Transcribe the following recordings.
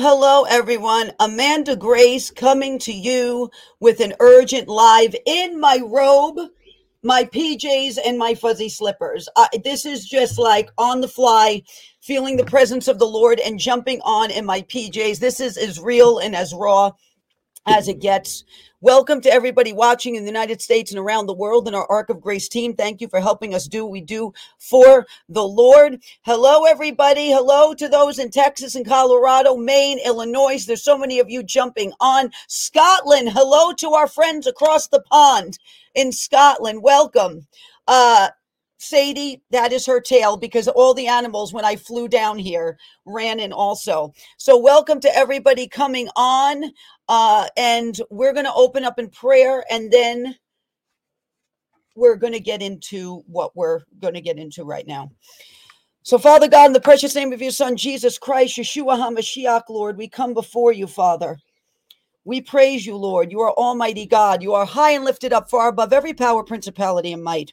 Hello, everyone. Amanda Grace coming to you with an urgent live in my robe, my PJs, and my fuzzy slippers. Uh, this is just like on the fly, feeling the presence of the Lord and jumping on in my PJs. This is as real and as raw as it gets. Welcome to everybody watching in the United States and around the world and our Ark of Grace team. Thank you for helping us do what we do for the Lord. Hello, everybody. Hello to those in Texas and Colorado, Maine, Illinois. There's so many of you jumping on. Scotland. Hello to our friends across the pond in Scotland. Welcome. Uh, Sadie, that is her tail because all the animals, when I flew down here, ran in also. So, welcome to everybody coming on. Uh, and we're going to open up in prayer and then we're going to get into what we're going to get into right now. So, Father God, in the precious name of your Son, Jesus Christ, Yeshua HaMashiach, Lord, we come before you, Father. We praise you, Lord. You are Almighty God. You are high and lifted up, far above every power, principality, and might.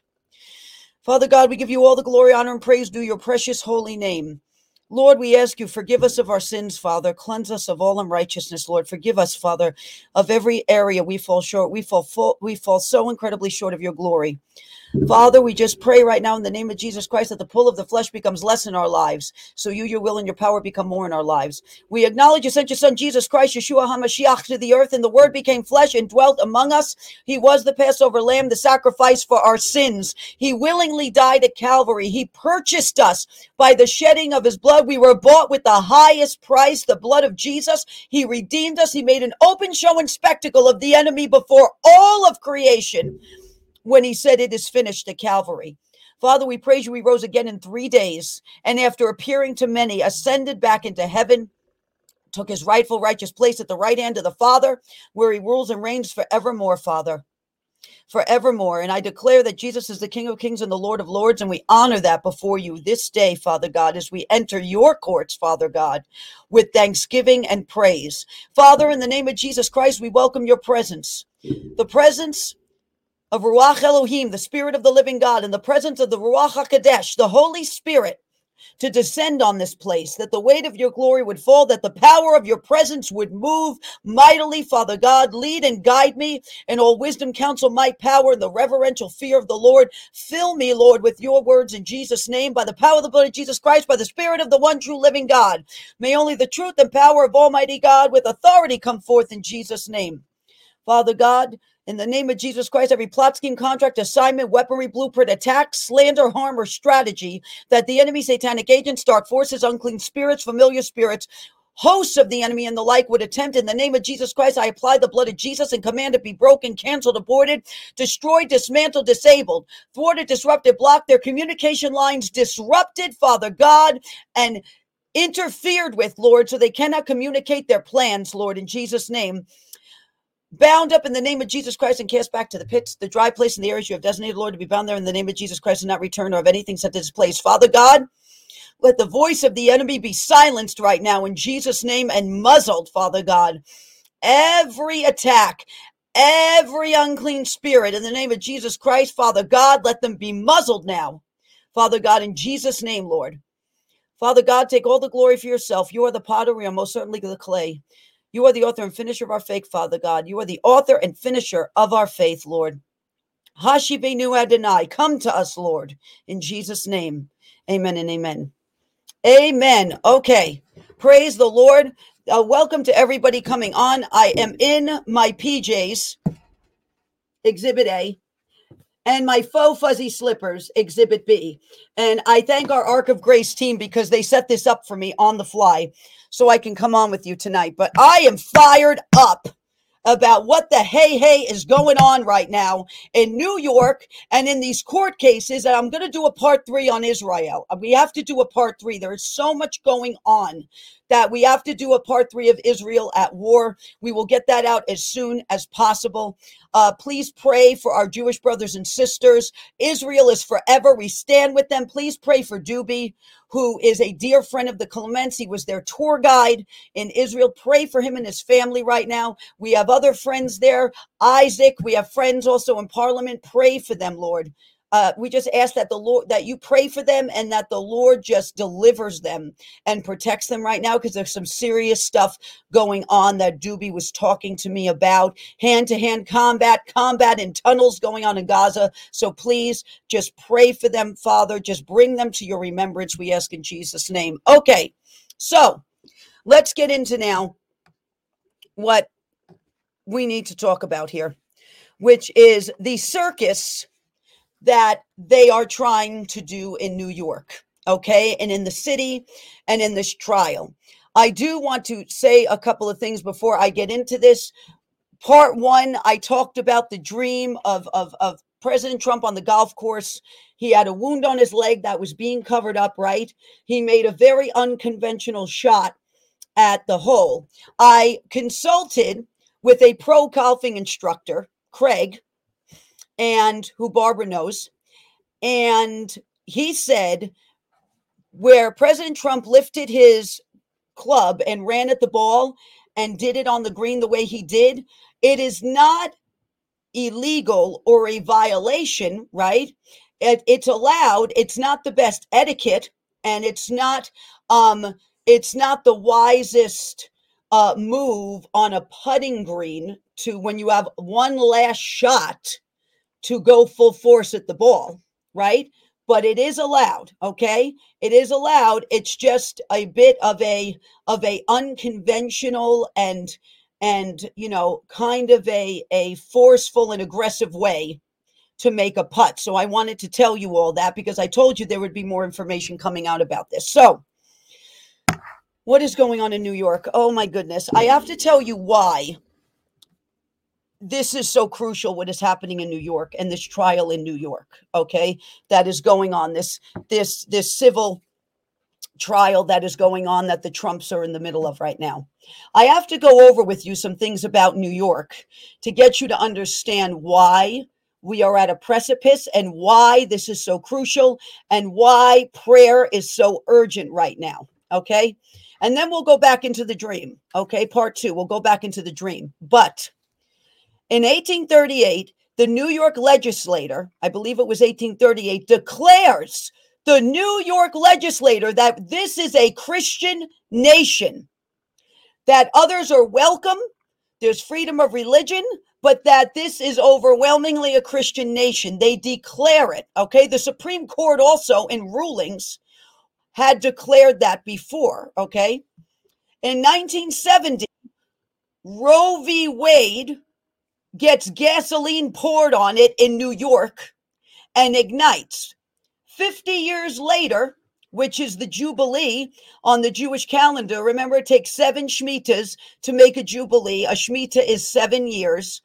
Father God, we give you all the glory, honor, and praise due your precious holy name. Lord, we ask you, forgive us of our sins, Father. Cleanse us of all unrighteousness, Lord. Forgive us, Father, of every area we fall short. We fall we fall so incredibly short of your glory. Father, we just pray right now in the name of Jesus Christ that the pull of the flesh becomes less in our lives. So you, your will, and your power become more in our lives. We acknowledge you sent your son Jesus Christ, Yeshua HaMashiach, to the earth, and the word became flesh and dwelt among us. He was the Passover lamb, the sacrifice for our sins. He willingly died at Calvary. He purchased us by the shedding of his blood. We were bought with the highest price, the blood of Jesus. He redeemed us. He made an open show and spectacle of the enemy before all of creation when he said it is finished at Calvary. Father, we praise you. He rose again in three days, and after appearing to many, ascended back into heaven, took his rightful righteous place at the right hand of the Father, where he rules and reigns forevermore, Father. Forevermore. And I declare that Jesus is the King of Kings and the Lord of Lords, and we honor that before you this day, Father God, as we enter your courts, Father God, with thanksgiving and praise. Father, in the name of Jesus Christ, we welcome your presence. The presence of Ruach Elohim, the Spirit of the living God, in the presence of the Ruach HaKodesh, the Holy Spirit, to descend on this place, that the weight of your glory would fall, that the power of your presence would move mightily, Father God. Lead and guide me in all wisdom, counsel, might, power, and the reverential fear of the Lord. Fill me, Lord, with your words in Jesus' name, by the power of the blood of Jesus Christ, by the Spirit of the one true living God. May only the truth and power of Almighty God with authority come forth in Jesus' name. Father God, in the name of Jesus Christ, every plot, scheme, contract, assignment, weaponry, blueprint, attack, slander, harm, or strategy that the enemy, satanic agents, dark forces, unclean spirits, familiar spirits, hosts of the enemy and the like would attempt in the name of Jesus Christ. I apply the blood of Jesus and command it be broken, canceled, aborted, destroyed, dismantled, disabled, thwarted, disrupted, blocked, their communication lines disrupted, Father God, and interfered with, Lord, so they cannot communicate their plans, Lord, in Jesus' name bound up in the name of Jesus Christ and cast back to the pits, the dry place, and the areas you have designated, Lord, to be bound there in the name of Jesus Christ and not return or of anything sent to this place. Father God, let the voice of the enemy be silenced right now in Jesus' name and muzzled, Father God. Every attack, every unclean spirit in the name of Jesus Christ, Father God, let them be muzzled now. Father God, in Jesus' name, Lord. Father God, take all the glory for yourself. You are the potter, we are most certainly the clay. You are the author and finisher of our faith, Father God. You are the author and finisher of our faith, Lord. Hashi Hashibenu Adonai, come to us, Lord, in Jesus' name. Amen and amen. Amen. Okay. Praise the Lord. Uh, welcome to everybody coming on. I am in my PJs, Exhibit A, and my faux fuzzy slippers, Exhibit B. And I thank our Ark of Grace team because they set this up for me on the fly so I can come on with you tonight. But I am fired up about what the hey hey is going on right now in New York and in these court cases. And I'm going to do a part three on Israel. We have to do a part three. There is so much going on that we have to do a part three of Israel at war. We will get that out as soon as possible. Uh, please pray for our Jewish brothers and sisters. Israel is forever. We stand with them. Please pray for Duby, who is a dear friend of the Clements. He was their tour guide in Israel. Pray for him and his family right now. We have other friends there. Isaac, we have friends also in Parliament. Pray for them, Lord. Uh, we just ask that the Lord that you pray for them and that the Lord just delivers them and protects them right now because there's some serious stuff going on that Doobie was talking to me about hand to hand combat, combat in tunnels going on in Gaza. So please just pray for them, Father. Just bring them to your remembrance. We ask in Jesus' name. Okay, so let's get into now what we need to talk about here, which is the circus that they are trying to do in New York, okay, and in the city and in this trial. I do want to say a couple of things before I get into this. Part one, I talked about the dream of, of, of President Trump on the golf course. He had a wound on his leg that was being covered up, right? He made a very unconventional shot at the hole. I consulted with a pro golfing instructor, Craig, and who Barbara knows. And he said, where President Trump lifted his club and ran at the ball and did it on the green the way he did, it is not illegal or a violation, right? It, it's allowed. It's not the best etiquette, and it's not um, it's not the wisest uh, move on a putting green to when you have one last shot to go full force at the ball, right? But it is allowed, okay? It is allowed. It's just a bit of a of a unconventional and and you know kind of a a forceful and aggressive way to make a putt. So I wanted to tell you all that because I told you there would be more information coming out about this. So what is going on in New York? Oh my goodness. I have to tell you why this is so crucial what is happening in New York and this trial in New York, okay? That is going on this this this civil trial that is going on that the Trumps are in the middle of right now. I have to go over with you some things about New York to get you to understand why we are at a precipice and why this is so crucial and why prayer is so urgent right now, okay? And then we'll go back into the dream, okay? Part 2, we'll go back into the dream. But in 1838, the New York legislator, I believe it was 1838, declares the New York legislator that this is a Christian nation, that others are welcome, there's freedom of religion, but that this is overwhelmingly a Christian nation. They declare it. Okay. The Supreme Court also, in rulings, had declared that before. Okay. In 1970, Roe v. Wade gets gasoline poured on it in New York and ignites. 50 years later, which is the Jubilee on the Jewish calendar. Remember, it takes seven Shemitas to make a Jubilee. A Shemitah is seven years.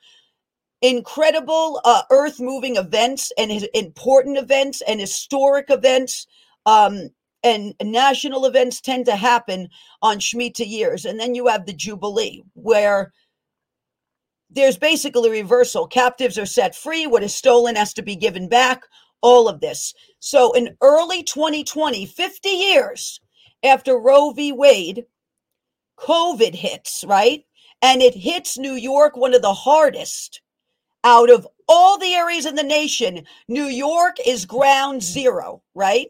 Incredible uh, earth moving events and important events and historic events um, and national events tend to happen on Shemitah years. And then you have the Jubilee, where there's basically reversal. Captives are set free. What is stolen has to be given back. All of this. So in early 2020, 50 years after Roe v. Wade, COVID hits, right? And it hits New York, one of the hardest out of all the areas in the nation. New York is ground zero, right?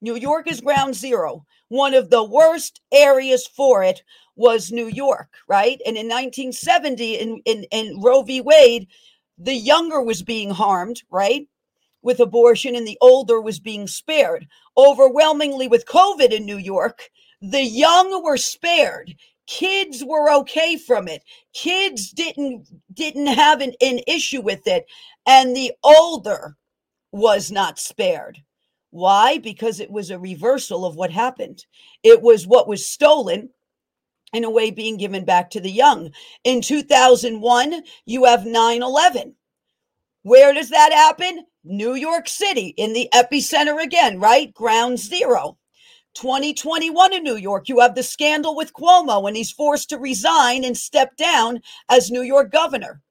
New York is ground zero. One of the worst areas for it was New York, right? And in 1970, in, in, in Roe v. Wade, the younger was being harmed, right? With abortion, and the older was being spared. Overwhelmingly with COVID in New York, the young were spared. Kids were okay from it. Kids didn't didn't have an, an issue with it, and the older was not spared. Why? Because it was a reversal of what happened. It was what was stolen in a way being given back to the young. In 2001, you have 9 11. Where does that happen? New York City, in the epicenter again, right? Ground zero. 2021 in New York, you have the scandal with Cuomo when he's forced to resign and step down as New York governor.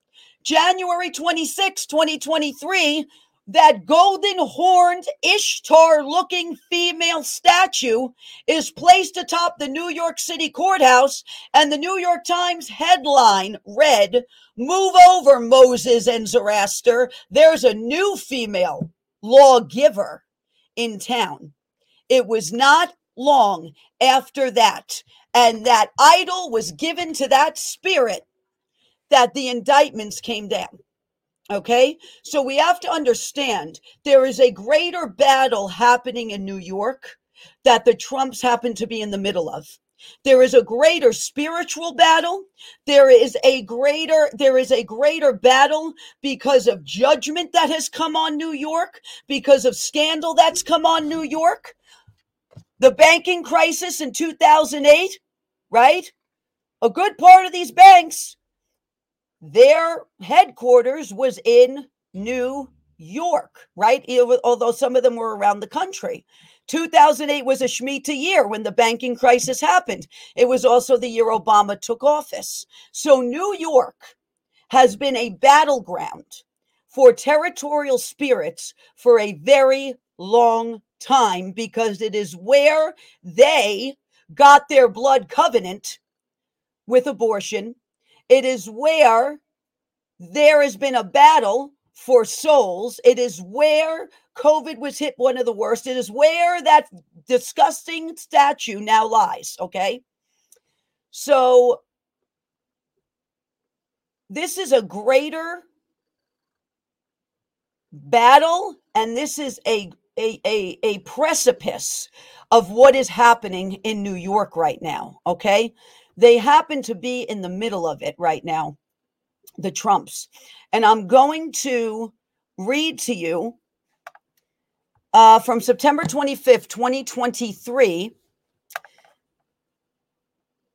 January 26, 2023, that golden horned Ishtar looking female statue is placed atop the New York City courthouse, and the New York Times headline read, Move over, Moses and Zoroaster. There's a new female lawgiver in town. It was not long after that, and that idol was given to that spirit that the indictments came down. Okay, so we have to understand there is a greater battle happening in New York that the Trumps happen to be in the middle of. There is a greater spiritual battle. There is a greater there is a greater battle because of judgment that has come on New York, because of scandal that's come on New York. The banking crisis in 2008, right? A good part of these banks their headquarters was in New York, right? Although some of them were around the country. 2008 was a Shemitah year when the banking crisis happened. It was also the year Obama took office. So New York has been a battleground for territorial spirits for a very long time because it is where they got their blood covenant with abortion it is where there has been a battle for souls. It is where COVID was hit one of the worst. It is where that disgusting statue now lies. Okay. So this is a greater battle, and this is a a, a, a precipice of what is happening in New York right now. Okay. They happen to be in the middle of it right now, the Trumps. And I'm going to read to you uh, from September 25th, 2023,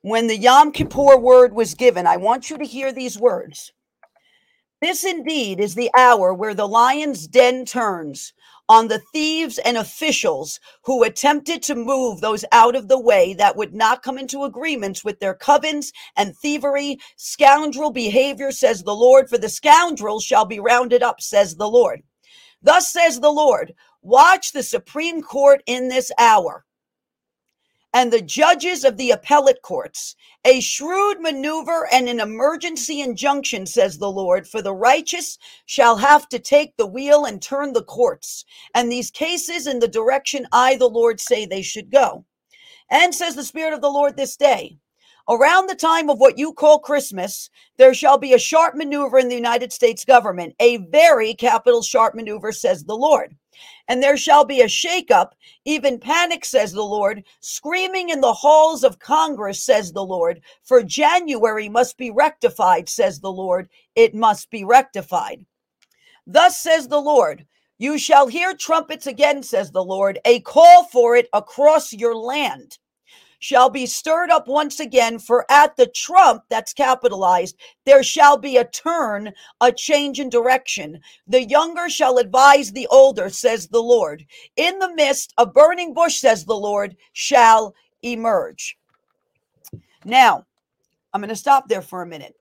when the Yom Kippur word was given. I want you to hear these words. This indeed is the hour where the lion's den turns on the thieves and officials who attempted to move those out of the way that would not come into agreements with their covens and thievery, scoundrel behavior, says the Lord, for the scoundrels shall be rounded up, says the Lord. Thus says the Lord, watch the Supreme Court in this hour and the judges of the appellate courts. A shrewd maneuver and an emergency injunction, says the Lord, for the righteous shall have to take the wheel and turn the courts, and these cases in the direction I, the Lord, say they should go. And says the Spirit of the Lord this day, Around the time of what you call Christmas, there shall be a sharp maneuver in the United States government, a very capital sharp maneuver, says the Lord and there shall be a shakeup, even panic, says the Lord, screaming in the halls of Congress, says the Lord. For January must be rectified, says the Lord. It must be rectified. Thus says the Lord. You shall hear trumpets again, says the Lord, a call for it across your land shall be stirred up once again, for at the trump that's capitalized, there shall be a turn, a change in direction. The younger shall advise the older, says the Lord. In the midst, a burning bush, says the Lord, shall emerge. Now, I'm going to stop there for a minute.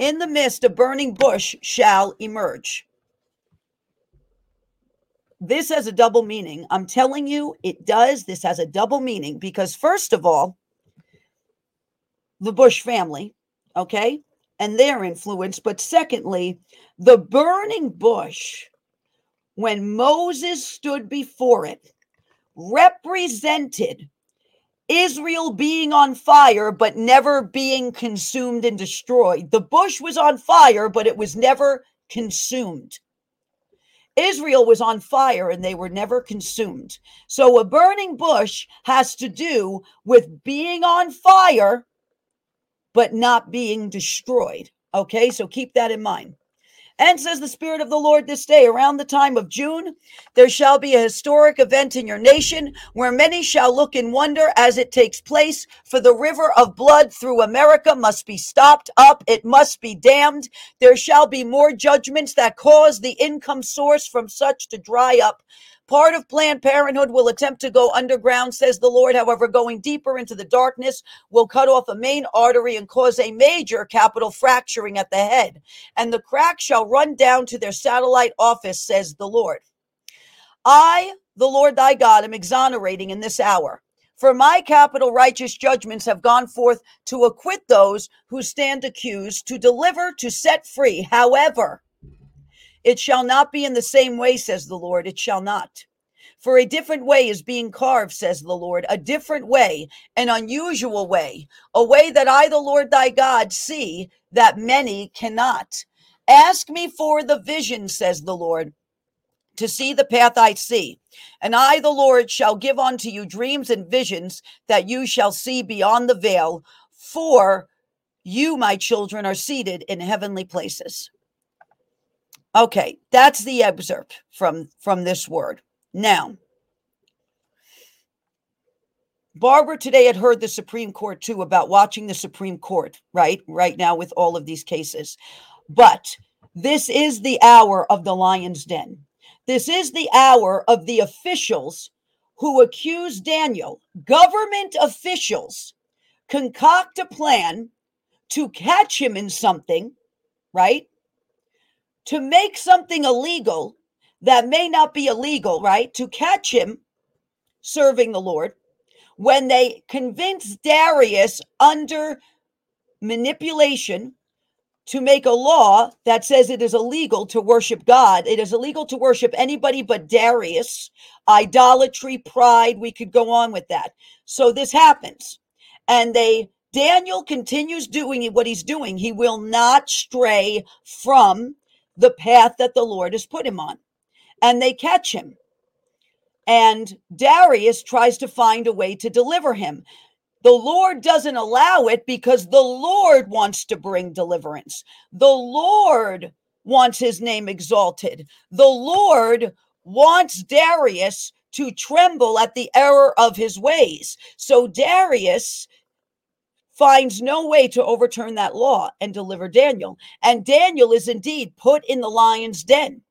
In the midst, a burning bush shall emerge this has a double meaning. I'm telling you, it does. This has a double meaning because, first of all, the Bush family, okay, and their influence. But secondly, the burning bush, when Moses stood before it, represented Israel being on fire, but never being consumed and destroyed. The bush was on fire, but it was never consumed. Israel was on fire and they were never consumed. So a burning bush has to do with being on fire, but not being destroyed. Okay, so keep that in mind. And says the Spirit of the Lord this day, around the time of June, there shall be a historic event in your nation where many shall look in wonder as it takes place. For the river of blood through America must be stopped up, it must be dammed. There shall be more judgments that cause the income source from such to dry up. Part of Planned Parenthood will attempt to go underground, says the Lord. However, going deeper into the darkness will cut off a main artery and cause a major capital fracturing at the head. And the crack shall run down to their satellite office, says the Lord. I, the Lord thy God, am exonerating in this hour. For my capital righteous judgments have gone forth to acquit those who stand accused, to deliver, to set free. However, It shall not be in the same way, says the Lord. It shall not. For a different way is being carved, says the Lord, a different way, an unusual way, a way that I, the Lord thy God, see that many cannot. Ask me for the vision, says the Lord, to see the path I see. And I, the Lord, shall give unto you dreams and visions that you shall see beyond the veil. For you, my children, are seated in heavenly places. Okay, that's the excerpt from from this word. Now, Barbara today had heard the Supreme Court too about watching the Supreme Court, right? Right now with all of these cases. But this is the hour of the lion's den. This is the hour of the officials who accuse Daniel, government officials, concoct a plan to catch him in something, right? To make something illegal that may not be illegal, right? To catch him serving the Lord when they convince Darius under manipulation to make a law that says it is illegal to worship God. It is illegal to worship anybody but Darius. Idolatry, pride, we could go on with that. So this happens. And they Daniel continues doing what he's doing. He will not stray from the path that the Lord has put him on. And they catch him. And Darius tries to find a way to deliver him. The Lord doesn't allow it because the Lord wants to bring deliverance. The Lord wants his name exalted. The Lord wants Darius to tremble at the error of his ways. So Darius finds no way to overturn that law and deliver Daniel. And Daniel is indeed put in the lion's den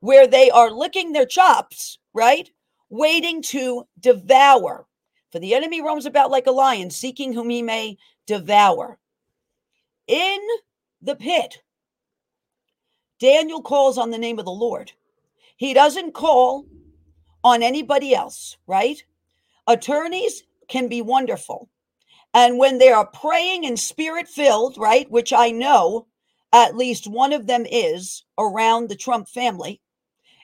where they are licking their chops, right? Waiting to devour. For the enemy roams about like a lion, seeking whom he may devour. In the pit, Daniel calls on the name of the Lord. He doesn't call on anybody else, right? Attorneys can be wonderful. And when they are praying and spirit filled, right, which I know at least one of them is around the Trump family,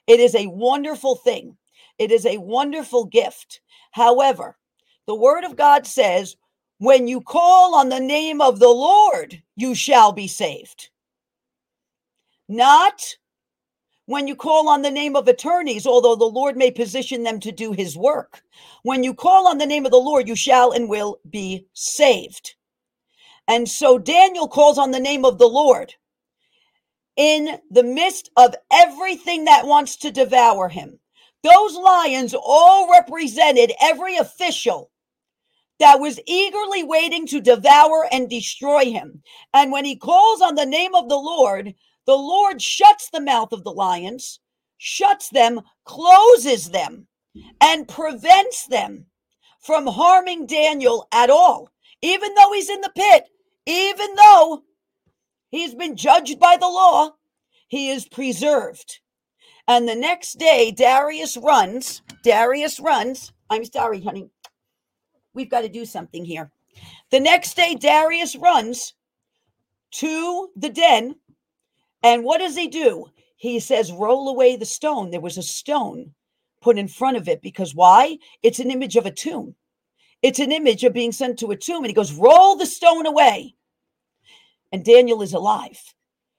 it is a wonderful thing. It is a wonderful gift. However, the word of God says, when you call on the name of the Lord, you shall be saved. Not when you call on the name of attorneys, although the Lord may position them to do his work. When you call on the name of the Lord, you shall and will be saved. And so Daniel calls on the name of the Lord in the midst of everything that wants to devour him. Those lions all represented every official that was eagerly waiting to devour and destroy him. And when he calls on the name of the Lord, the Lord shuts the mouth of the lions, shuts them, closes them, and prevents them from harming Daniel at all. Even though he's in the pit, even though he's been judged by the law, he is preserved. And the next day, Darius runs. Darius runs. I'm sorry, honey. We've got to do something here. The next day, Darius runs to the den. And what does he do? He says, Roll away the stone. There was a stone put in front of it because why? It's an image of a tomb. It's an image of being sent to a tomb. And he goes, Roll the stone away. And Daniel is alive.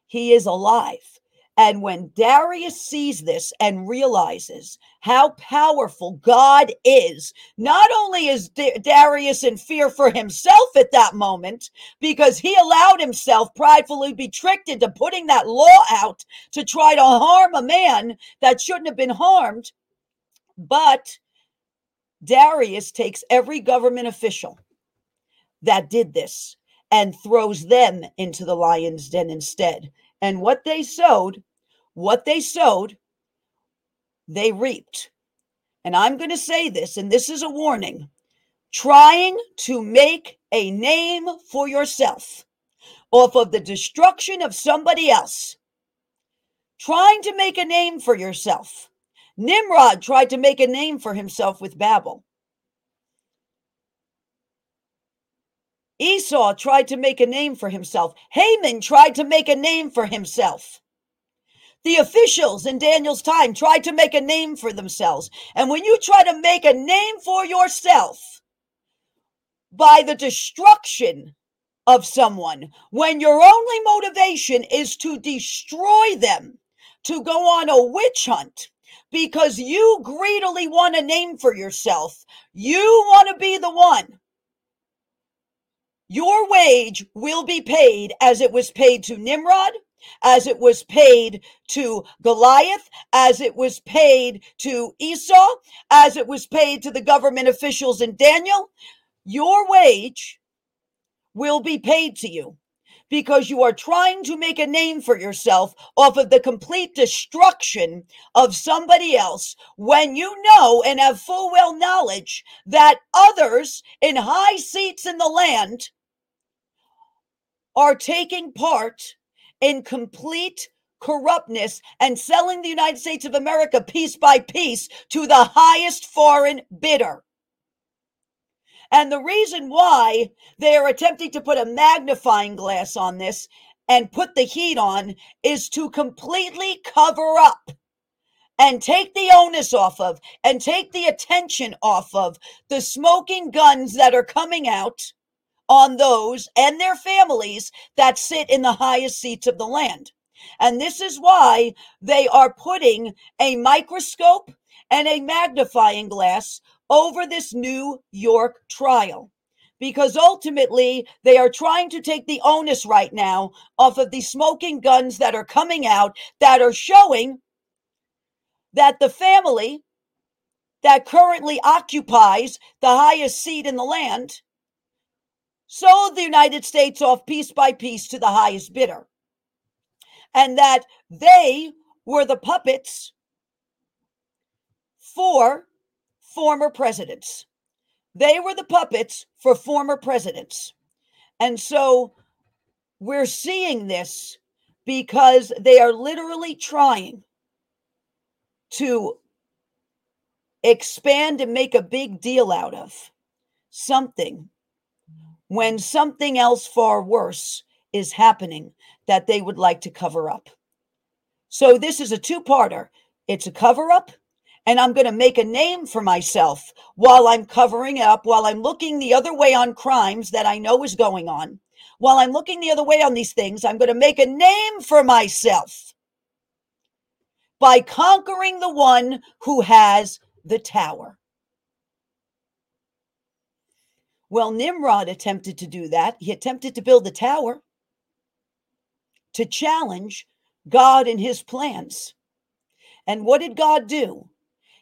He is alive. And when Darius sees this and realizes how powerful God is, not only is D- Darius in fear for himself at that moment, because he allowed himself pridefully be tricked into putting that law out to try to harm a man that shouldn't have been harmed, but Darius takes every government official that did this and throws them into the lion's den instead and what they sowed, what they sowed, they reaped. And I'm going to say this, and this is a warning trying to make a name for yourself off of the destruction of somebody else, trying to make a name for yourself. Nimrod tried to make a name for himself with Babel. Esau tried to make a name for himself. Haman tried to make a name for himself. The officials in Daniel's time tried to make a name for themselves. And when you try to make a name for yourself by the destruction of someone, when your only motivation is to destroy them, to go on a witch hunt, because you greedily want a name for yourself, you want to be the one your wage will be paid as it was paid to Nimrod, as it was paid to Goliath, as it was paid to Esau, as it was paid to the government officials in Daniel. Your wage will be paid to you because you are trying to make a name for yourself off of the complete destruction of somebody else when you know and have full well knowledge that others in high seats in the land are taking part in complete corruptness and selling the United States of America piece by piece to the highest foreign bidder. And the reason why they are attempting to put a magnifying glass on this and put the heat on is to completely cover up and take the onus off of and take the attention off of the smoking guns that are coming out on those and their families that sit in the highest seats of the land. And this is why they are putting a microscope and a magnifying glass over this New York trial. Because ultimately, they are trying to take the onus right now off of the smoking guns that are coming out that are showing that the family that currently occupies the highest seat in the land sold the United States off piece by piece to the highest bidder. And that they were the puppets for former presidents. They were the puppets for former presidents. And so we're seeing this because they are literally trying to expand and make a big deal out of something when something else far worse is happening that they would like to cover up. So this is a two parter. It's a cover up, and I'm going to make a name for myself while I'm covering up, while I'm looking the other way on crimes that I know is going on. While I'm looking the other way on these things, I'm going to make a name for myself by conquering the one who has the tower. Well, Nimrod attempted to do that. He attempted to build a tower to challenge God and his plans. And what did God do?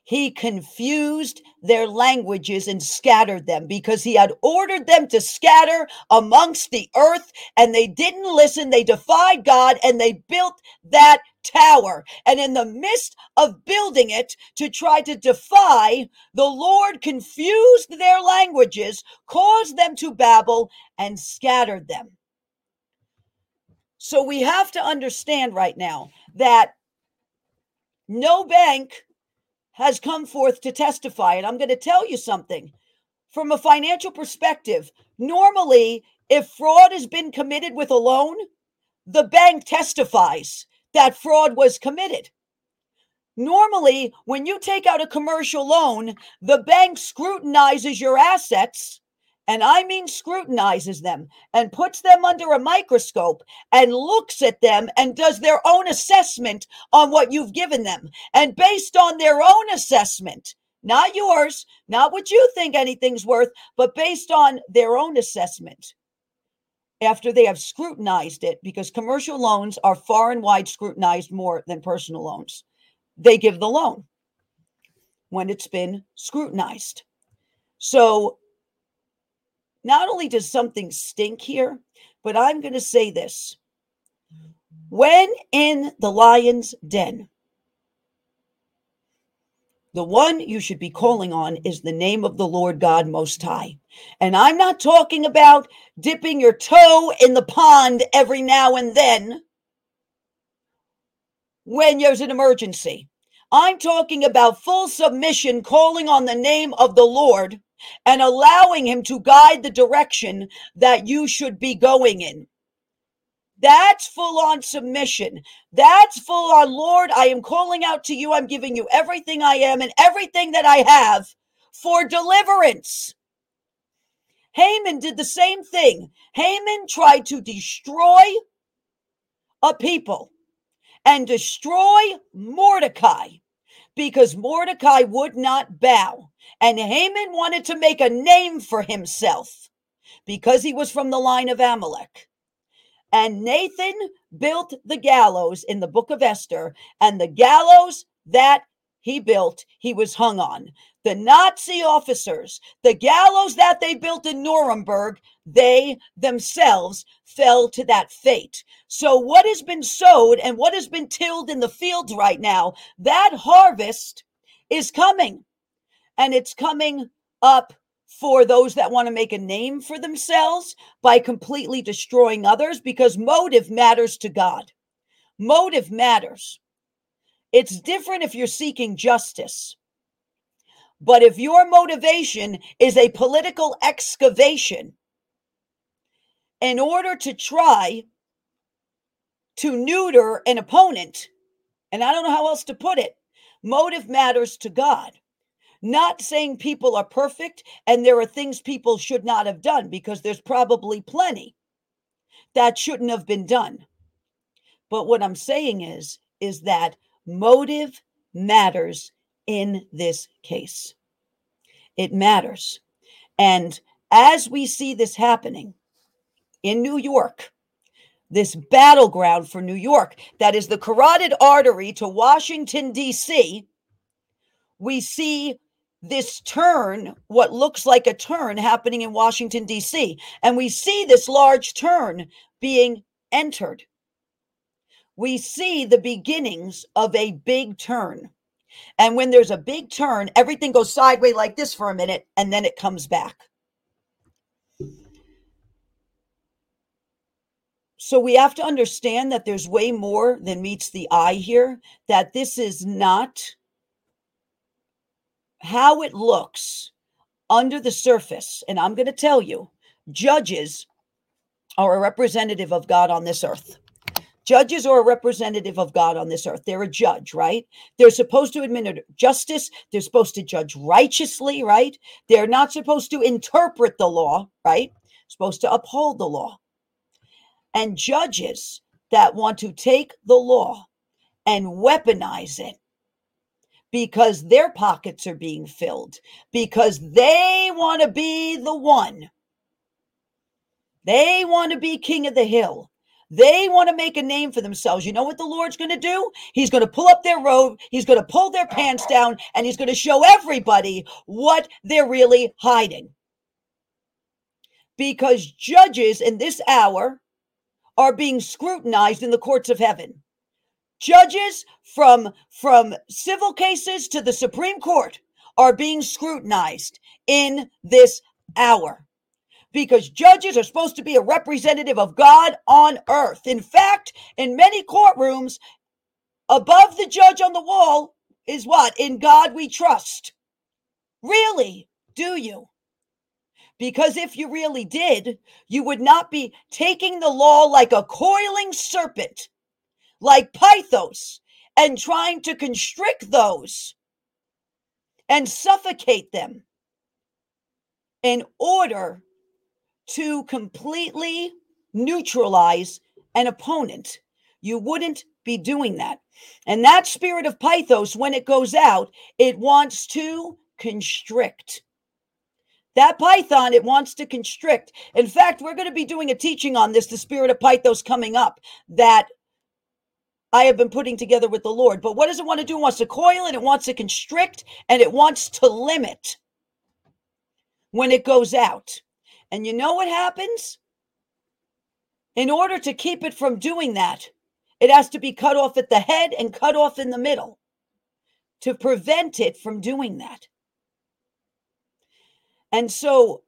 He confused their languages and scattered them because he had ordered them to scatter amongst the earth and they didn't listen. They defied God and they built that tower. And in the midst of building it to try to defy, the Lord confused their languages, caused them to babble, and scattered them. So we have to understand right now that no bank has come forth to testify. And I'm going to tell you something from a financial perspective. Normally, if fraud has been committed with a loan, the bank testifies that fraud was committed. Normally, when you take out a commercial loan, the bank scrutinizes your assets, and I mean scrutinizes them and puts them under a microscope and looks at them and does their own assessment on what you've given them. And based on their own assessment, not yours, not what you think anything's worth, but based on their own assessment, after they have scrutinized it, because commercial loans are far and wide scrutinized more than personal loans, they give the loan when it's been scrutinized. So not only does something stink here, but I'm going to say this. When in the lion's den, the one you should be calling on is the name of the Lord God Most High. And I'm not talking about dipping your toe in the pond every now and then when there's an emergency. I'm talking about full submission, calling on the name of the Lord and allowing Him to guide the direction that you should be going in. That's full on submission. That's full on, Lord, I am calling out to you. I'm giving you everything I am and everything that I have for deliverance. Haman did the same thing. Haman tried to destroy a people and destroy Mordecai because Mordecai would not bow. And Haman wanted to make a name for himself because he was from the line of Amalek. And Haman built the gallows in the book of Esther, and the gallows that he built, he was hung on. The Nazi officers, the gallows that they built in Nuremberg, they themselves fell to that fate. So, what has been sowed and what has been tilled in the fields right now, that harvest is coming. And it's coming up for those that want to make a name for themselves by completely destroying others because motive matters to God. Motive matters. It's different if you're seeking justice. But if your motivation is a political excavation in order to try to neuter an opponent, and I don't know how else to put it, motive matters to God. Not saying people are perfect and there are things people should not have done because there's probably plenty that shouldn't have been done. But what I'm saying is is that motive matters in this case. It matters. And as we see this happening in New York, this battleground for New York that is the carotid artery to Washington, D.C., we see this turn, what looks like a turn happening in Washington, D.C. And we see this large turn being entered. We see the beginnings of a big turn. And when there's a big turn, everything goes sideways like this for a minute and then it comes back. So we have to understand that there's way more than meets the eye here, that this is not how it looks under the surface, and I'm going to tell you, judges are a representative of God on this earth. Judges are a representative of God on this earth. They're a judge, right? They're supposed to administer justice. They're supposed to judge righteously, right? They're not supposed to interpret the law, right? Supposed to uphold the law. And judges that want to take the law and weaponize it because their pockets are being filled, because they want to be the one. They want to be king of the hill. They want to make a name for themselves. You know what the Lord's going to do? He's going to pull up their robe, he's going to pull their pants down, and he's going to show everybody what they're really hiding. Because judges in this hour are being scrutinized in the courts of heaven judges from from civil cases to the Supreme Court are being scrutinized in this hour because judges are supposed to be a representative of God on earth. In fact, in many courtrooms, above the judge on the wall is what? In God we trust. Really? Do you? Because if you really did, you would not be taking the law like a coiling serpent like Pythos and trying to constrict those and suffocate them in order to completely neutralize an opponent. You wouldn't be doing that. And that spirit of Pythos, when it goes out, it wants to constrict. That python, it wants to constrict. In fact, we're going to be doing a teaching on this, the spirit of Pythos coming up, that I have been putting together with the Lord. But what does it want to do? It wants to coil and it wants to constrict and it wants to limit when it goes out. And you know what happens? In order to keep it from doing that, it has to be cut off at the head and cut off in the middle to prevent it from doing that. And so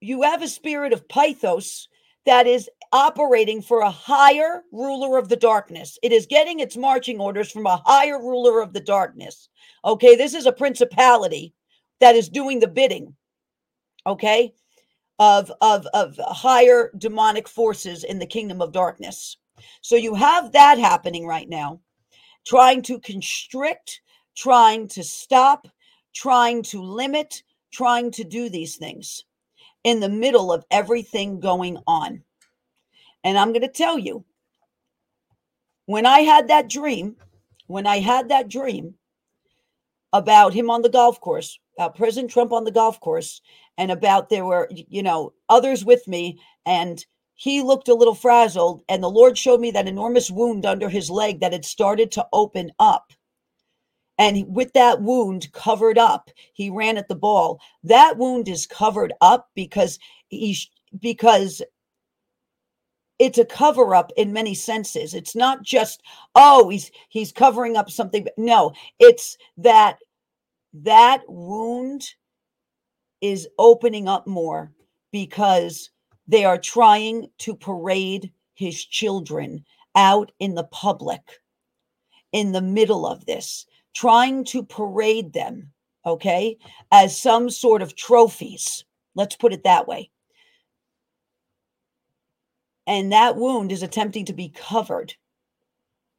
you have a spirit of Pythos that is operating for a higher ruler of the darkness. It is getting its marching orders from a higher ruler of the darkness. Okay, this is a principality that is doing the bidding. Okay, of, of, of higher demonic forces in the kingdom of darkness. So you have that happening right now, trying to constrict, trying to stop, trying to limit, trying to do these things in the middle of everything going on. And I'm going to tell you, when I had that dream, when I had that dream about him on the golf course, about President Trump on the golf course, and about there were, you know, others with me, and he looked a little frazzled, and the Lord showed me that enormous wound under his leg that had started to open up. And with that wound covered up, he ran at the ball. That wound is covered up because he's because it's a cover up in many senses. It's not just oh he's he's covering up something. No, it's that that wound is opening up more because they are trying to parade his children out in the public in the middle of this, trying to parade them, okay, as some sort of trophies. Let's put it that way. And that wound is attempting to be covered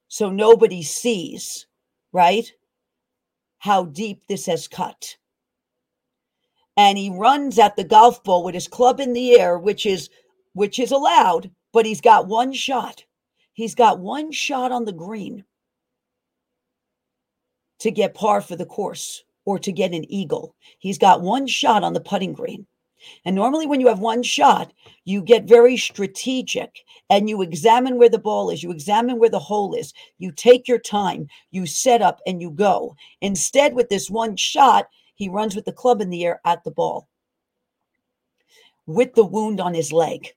so nobody sees, right? How deep this has cut. And he runs at the golf ball with his club in the air, which is which is allowed, but he's got one shot. He's got one shot on the green to get par for the course or to get an eagle. He's got one shot on the putting green. And normally, when you have one shot, you get very strategic and you examine where the ball is, you examine where the hole is, you take your time, you set up, and you go. Instead, with this one shot, he runs with the club in the air at the ball with the wound on his leg.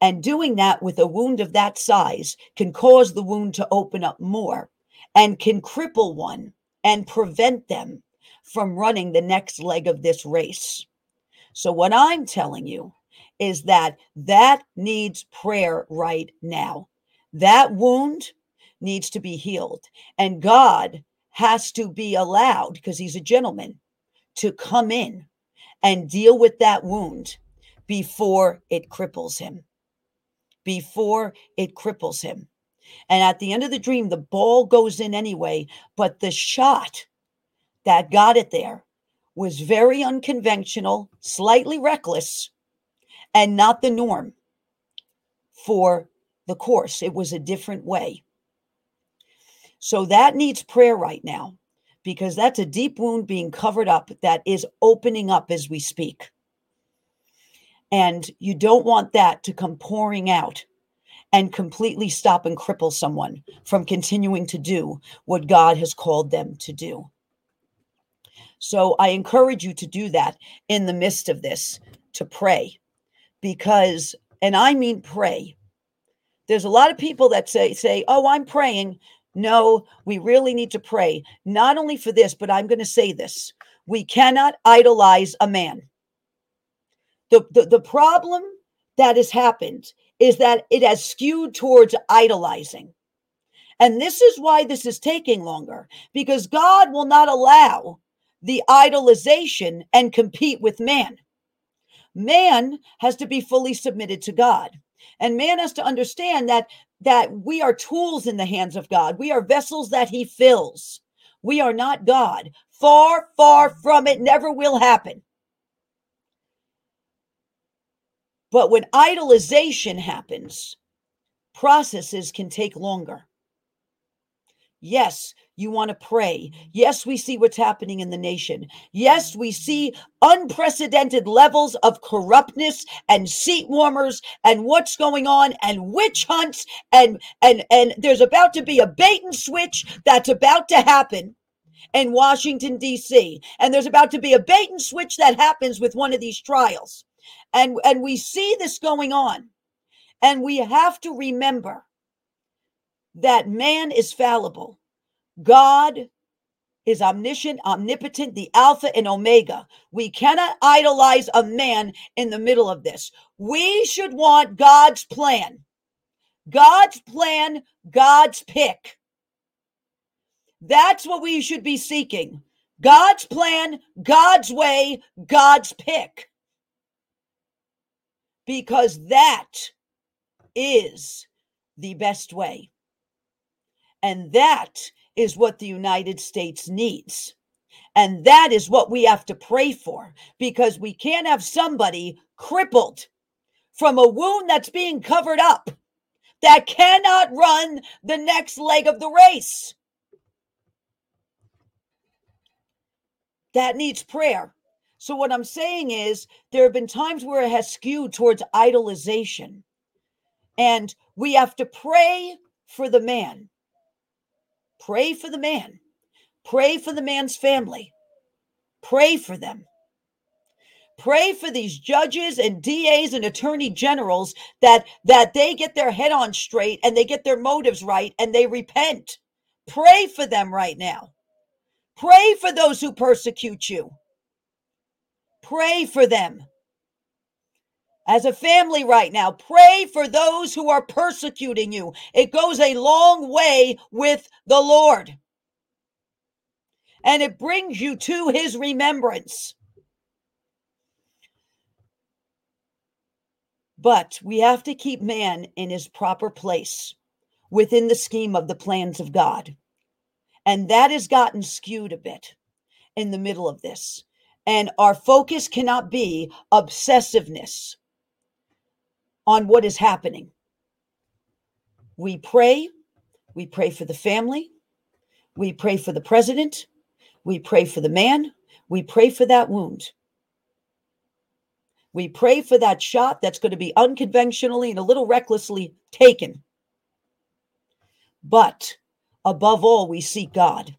And doing that with a wound of that size can cause the wound to open up more and can cripple one and prevent them from running the next leg of this race. So, what I'm telling you is that that needs prayer right now. That wound needs to be healed. And God has to be allowed, because He's a gentleman, to come in and deal with that wound before it cripples him. Before it cripples him. And at the end of the dream, the ball goes in anyway, but the shot that got it there was very unconventional, slightly reckless, and not the norm for the course. It was a different way. So that needs prayer right now because that's a deep wound being covered up that is opening up as we speak. And you don't want that to come pouring out and completely stop and cripple someone from continuing to do what God has called them to do. So I encourage you to do that in the midst of this, to pray, because, and I mean pray. There's a lot of people that say, say, oh, I'm praying. No, we really need to pray, not only for this, but I'm going to say this. We cannot idolize a man. The, the, the problem that has happened is that it has skewed towards idolizing. And this is why this is taking longer because God will not allow the idolization and compete with man. Man has to be fully submitted to God. And man has to understand that that we are tools in the hands of God. We are vessels that he fills. We are not God. Far, far from it never will happen. But when idolization happens, processes can take longer. Yes, you want to pray. Yes, we see what's happening in the nation. Yes, we see unprecedented levels of corruptness and seat warmers and what's going on and witch hunts and and and there's about to be a bait and switch that's about to happen in Washington D.C. and there's about to be a bait and switch that happens with one of these trials. And and we see this going on. And we have to remember that man is fallible God is omniscient, omnipotent, the Alpha and Omega. We cannot idolize a man in the middle of this. We should want God's plan. God's plan, God's pick. That's what we should be seeking. God's plan, God's way, God's pick. Because that is the best way. And that is what the United States needs. And that is what we have to pray for because we can't have somebody crippled from a wound that's being covered up that cannot run the next leg of the race. That needs prayer. So, what I'm saying is, there have been times where it has skewed towards idolization. And we have to pray for the man. Pray for the man. Pray for the man's family. Pray for them. Pray for these judges and DAs and attorney generals that that they get their head on straight and they get their motives right and they repent. Pray for them right now. Pray for those who persecute you. Pray for them. As a family right now, pray for those who are persecuting you. It goes a long way with the Lord. And it brings you to his remembrance. But we have to keep man in his proper place within the scheme of the plans of God. And that has gotten skewed a bit in the middle of this. And our focus cannot be obsessiveness on what is happening. We pray, we pray for the family, we pray for the president, we pray for the man, we pray for that wound. We pray for that shot that's going to be unconventionally and a little recklessly taken. But above all, we seek God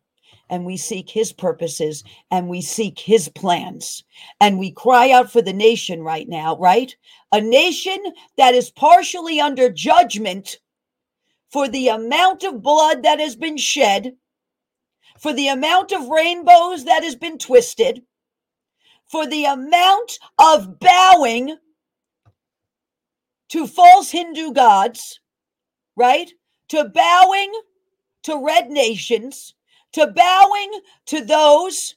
and we seek his purposes and we seek his plans. And we cry out for the nation right now, right? A nation that is partially under judgment for the amount of blood that has been shed, for the amount of rainbows that has been twisted, for the amount of bowing to false Hindu gods, right? To bowing to red nations, to bowing to those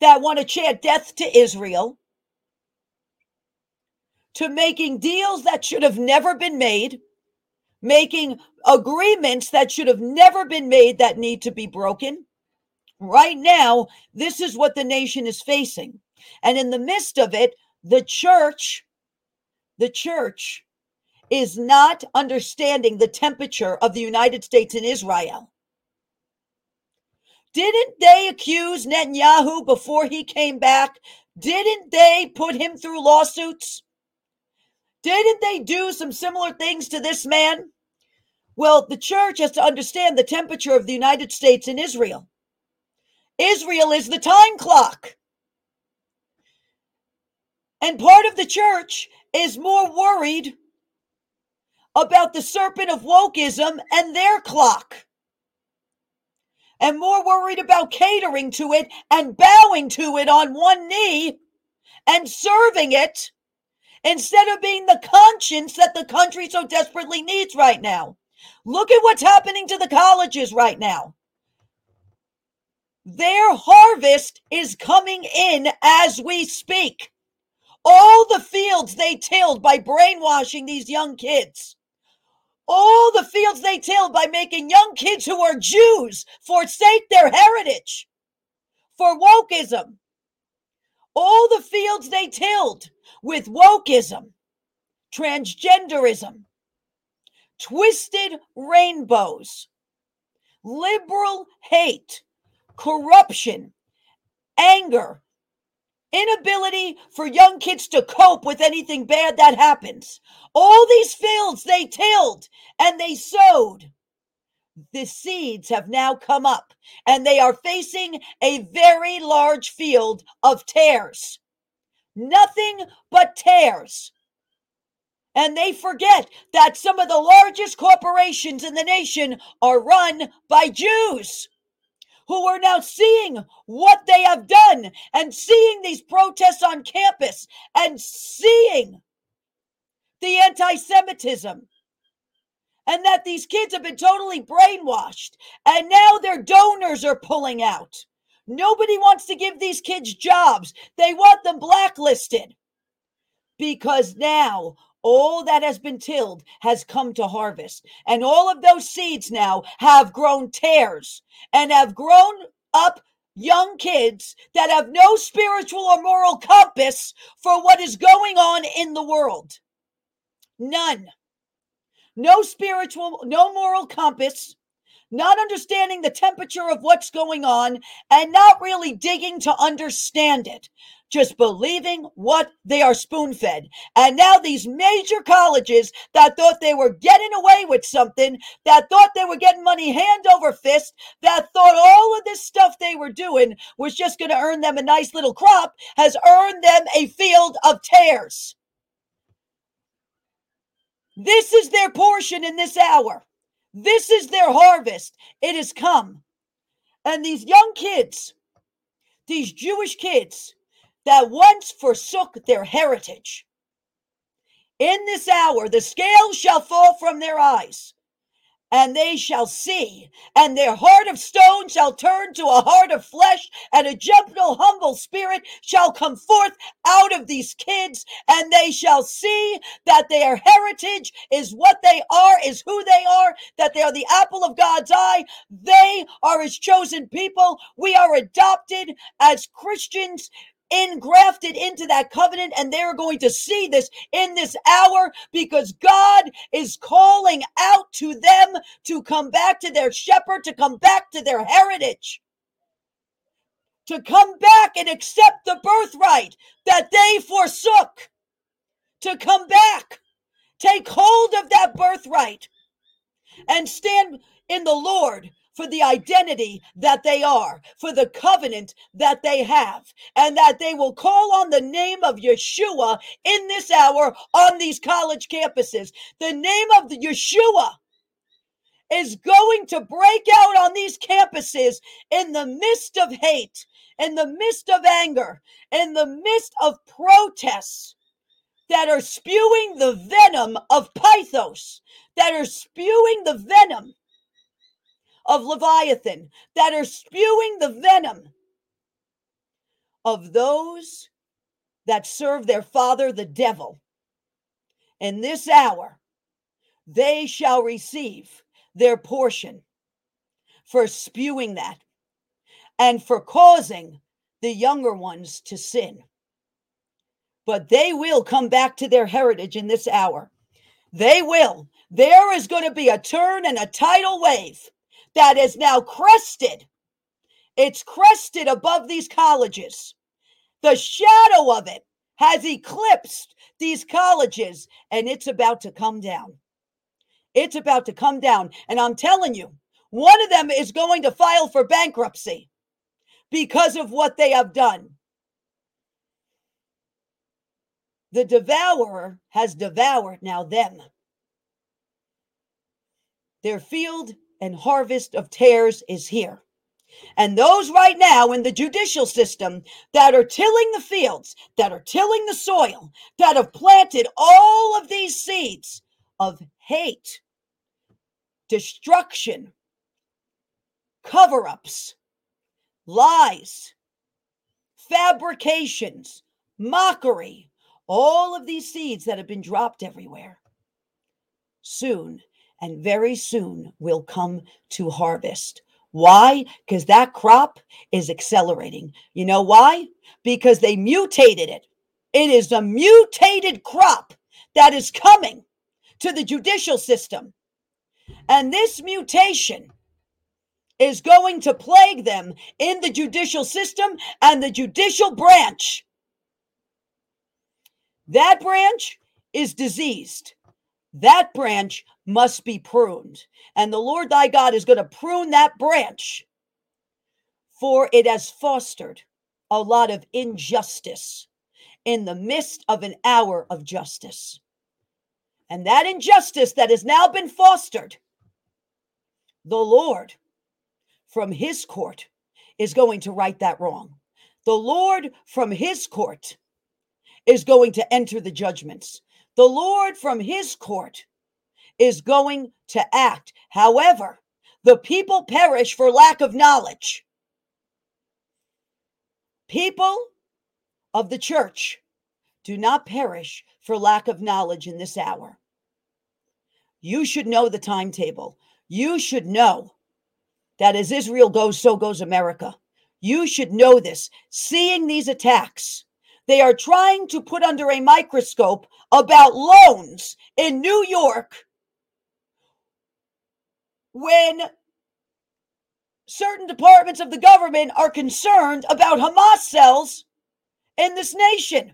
that want to chant death to Israel, to making deals that should have never been made, making agreements that should have never been made that need to be broken. Right now, this is what the nation is facing. And in the midst of it, the church, the church is not understanding the temperature of the United States and Israel. Didn't they accuse Netanyahu before he came back? Didn't they put him through lawsuits? Didn't they do some similar things to this man? Well, the church has to understand the temperature of the United States and Israel. Israel is the time clock. And part of the church is more worried about the serpent of wokeism and their clock and more worried about catering to it and bowing to it on one knee and serving it instead of being the conscience that the country so desperately needs right now. Look at what's happening to the colleges right now. Their harvest is coming in as we speak. All the fields they tilled by brainwashing these young kids all the fields they tilled by making young kids who are Jews forsake their heritage for wokeism. All the fields they tilled with wokeism, transgenderism, twisted rainbows, liberal hate, corruption, anger, inability for young kids to cope with anything bad that happens. All these fields they tilled and they sowed. The seeds have now come up and they are facing a very large field of tares. Nothing but tares. And they forget that some of the largest corporations in the nation are run by Jews who are now seeing what they have done and seeing these protests on campus and seeing the anti Semitism. And that these kids have been totally brainwashed. And now their donors are pulling out. Nobody wants to give these kids jobs, they want them blacklisted. Because now all that has been tilled has come to harvest. And all of those seeds now have grown tares and have grown up young kids that have no spiritual or moral compass for what is going on in the world. None. No spiritual, no moral compass, not understanding the temperature of what's going on, and not really digging to understand it just believing what they are spoon fed. And now these major colleges that thought they were getting away with something, that thought they were getting money hand over fist, that thought all of this stuff they were doing was just going to earn them a nice little crop, has earned them a field of tares. This is their portion in this hour. This is their harvest. It has come. And these young kids, these Jewish kids, that once forsook their heritage. In this hour, the scales shall fall from their eyes, and they shall see, and their heart of stone shall turn to a heart of flesh, and a gentle, humble spirit shall come forth out of these kids, and they shall see that their heritage is what they are, is who they are, that they are the apple of God's eye. They are his chosen people. We are adopted as Christians engrafted into that covenant and they're going to see this in this hour because God is calling out to them to come back to their shepherd, to come back to their heritage, to come back and accept the birthright that they forsook, to come back, take hold of that birthright and stand in the Lord for the identity that they are, for the covenant that they have, and that they will call on the name of Yeshua in this hour on these college campuses. The name of the Yeshua is going to break out on these campuses in the midst of hate, in the midst of anger, in the midst of protests that are spewing the venom of Pythos, that are spewing the venom of Leviathan that are spewing the venom of those that serve their father, the devil. In this hour, they shall receive their portion for spewing that and for causing the younger ones to sin. But they will come back to their heritage in this hour. They will. There is going to be a turn and a tidal wave that is now crested. It's crested above these colleges. The shadow of it has eclipsed these colleges and it's about to come down. It's about to come down. And I'm telling you, one of them is going to file for bankruptcy because of what they have done. The devourer has devoured now them. Their field and harvest of tares is here. And those right now in the judicial system that are tilling the fields, that are tilling the soil, that have planted all of these seeds of hate, destruction, cover ups, lies, fabrications, mockery, all of these seeds that have been dropped everywhere. Soon and very soon we'll come to harvest. Why? Because that crop is accelerating. You know why? Because they mutated it. It is a mutated crop that is coming to the judicial system. And this mutation is going to plague them in the judicial system and the judicial branch. That branch is diseased. That branch must be pruned. And the Lord thy God is going to prune that branch, for it has fostered a lot of injustice in the midst of an hour of justice. And that injustice that has now been fostered, the Lord from his court is going to right that wrong. The Lord from his court is going to enter the judgments. The Lord from his court is going to act. However, the people perish for lack of knowledge. People of the church do not perish for lack of knowledge in this hour. You should know the timetable. You should know that as Israel goes, so goes America. You should know this. Seeing these attacks, they are trying to put under a microscope about loans in New York when certain departments of the government are concerned about Hamas cells in this nation.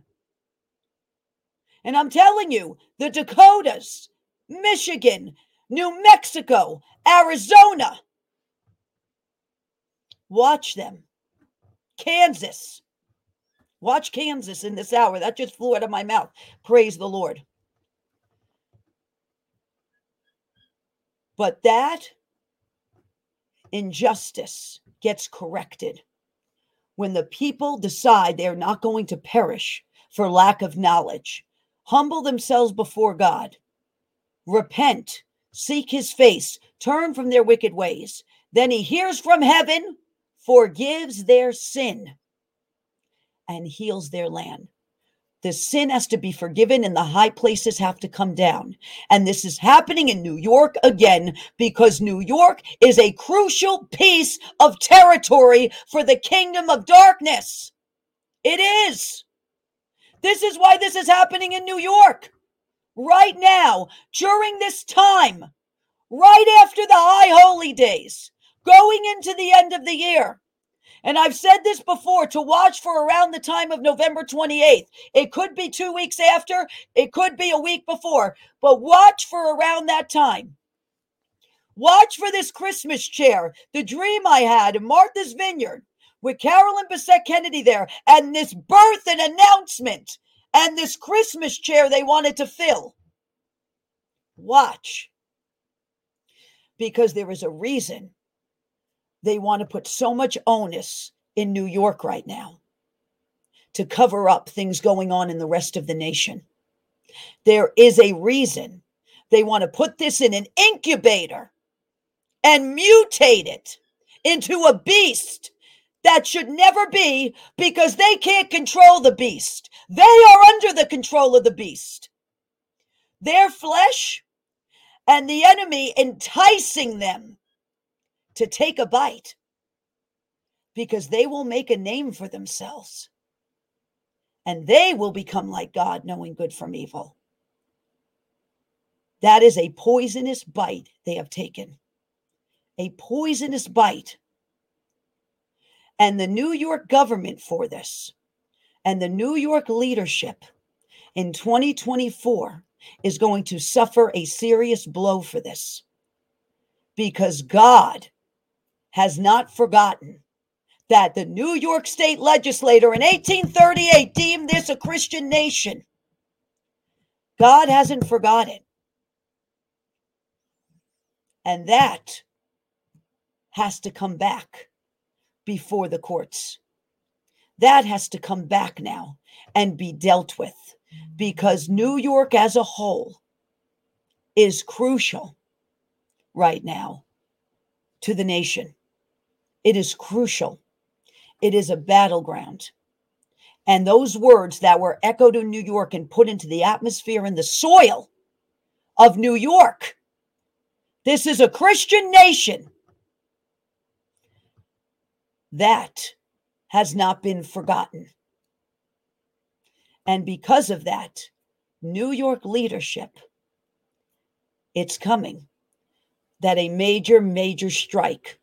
And I'm telling you, the Dakotas, Michigan, New Mexico, Arizona, watch them. Kansas, watch Kansas in this hour. That just flew out of my mouth. Praise the Lord. But that injustice gets corrected when the people decide they're not going to perish for lack of knowledge, humble themselves before God, repent, seek his face, turn from their wicked ways. Then he hears from heaven, forgives their sin, and heals their land. The sin has to be forgiven and the high places have to come down. And this is happening in New York again because New York is a crucial piece of territory for the kingdom of darkness. It is. This is why this is happening in New York right now, during this time, right after the high holy days, going into the end of the year. And I've said this before to watch for around the time of November 28th. It could be two weeks after, it could be a week before, but watch for around that time. Watch for this Christmas chair, the dream I had in Martha's Vineyard with Carolyn Bessette Kennedy there, and this birth and announcement, and this Christmas chair they wanted to fill. Watch. Because there is a reason they want to put so much onus in New York right now to cover up things going on in the rest of the nation. There is a reason they want to put this in an incubator and mutate it into a beast that should never be because they can't control the beast. They are under the control of the beast. Their flesh and the enemy enticing them to take a bite because they will make a name for themselves and they will become like God, knowing good from evil. That is a poisonous bite they have taken. A poisonous bite. And the New York government for this and the New York leadership in 2024 is going to suffer a serious blow for this because God has not forgotten that the New York State legislator in 1838 deemed this a Christian nation. God hasn't forgotten. And that has to come back before the courts. That has to come back now and be dealt with because New York as a whole is crucial right now to the nation. It is crucial. It is a battleground. And those words that were echoed in New York and put into the atmosphere and the soil of New York. This is a Christian nation. That has not been forgotten. And because of that, New York leadership, it's coming that a major, major strike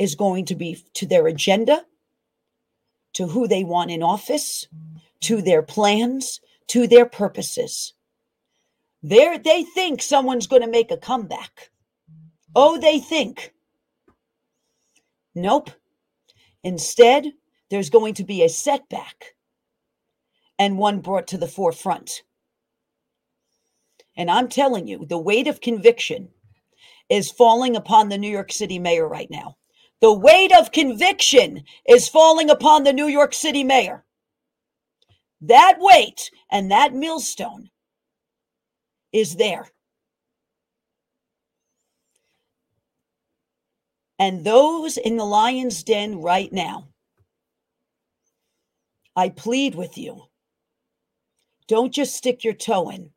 is going to be to their agenda, to who they want in office, to their plans, to their purposes. There, they think someone's going to make a comeback. Oh, they think. Nope. Instead, there's going to be a setback and one brought to the forefront. And I'm telling you, the weight of conviction is falling upon the New York City mayor right now. The weight of conviction is falling upon the New York City mayor. That weight and that millstone is there. And those in the lion's den right now, I plead with you Don't just stick your toe in.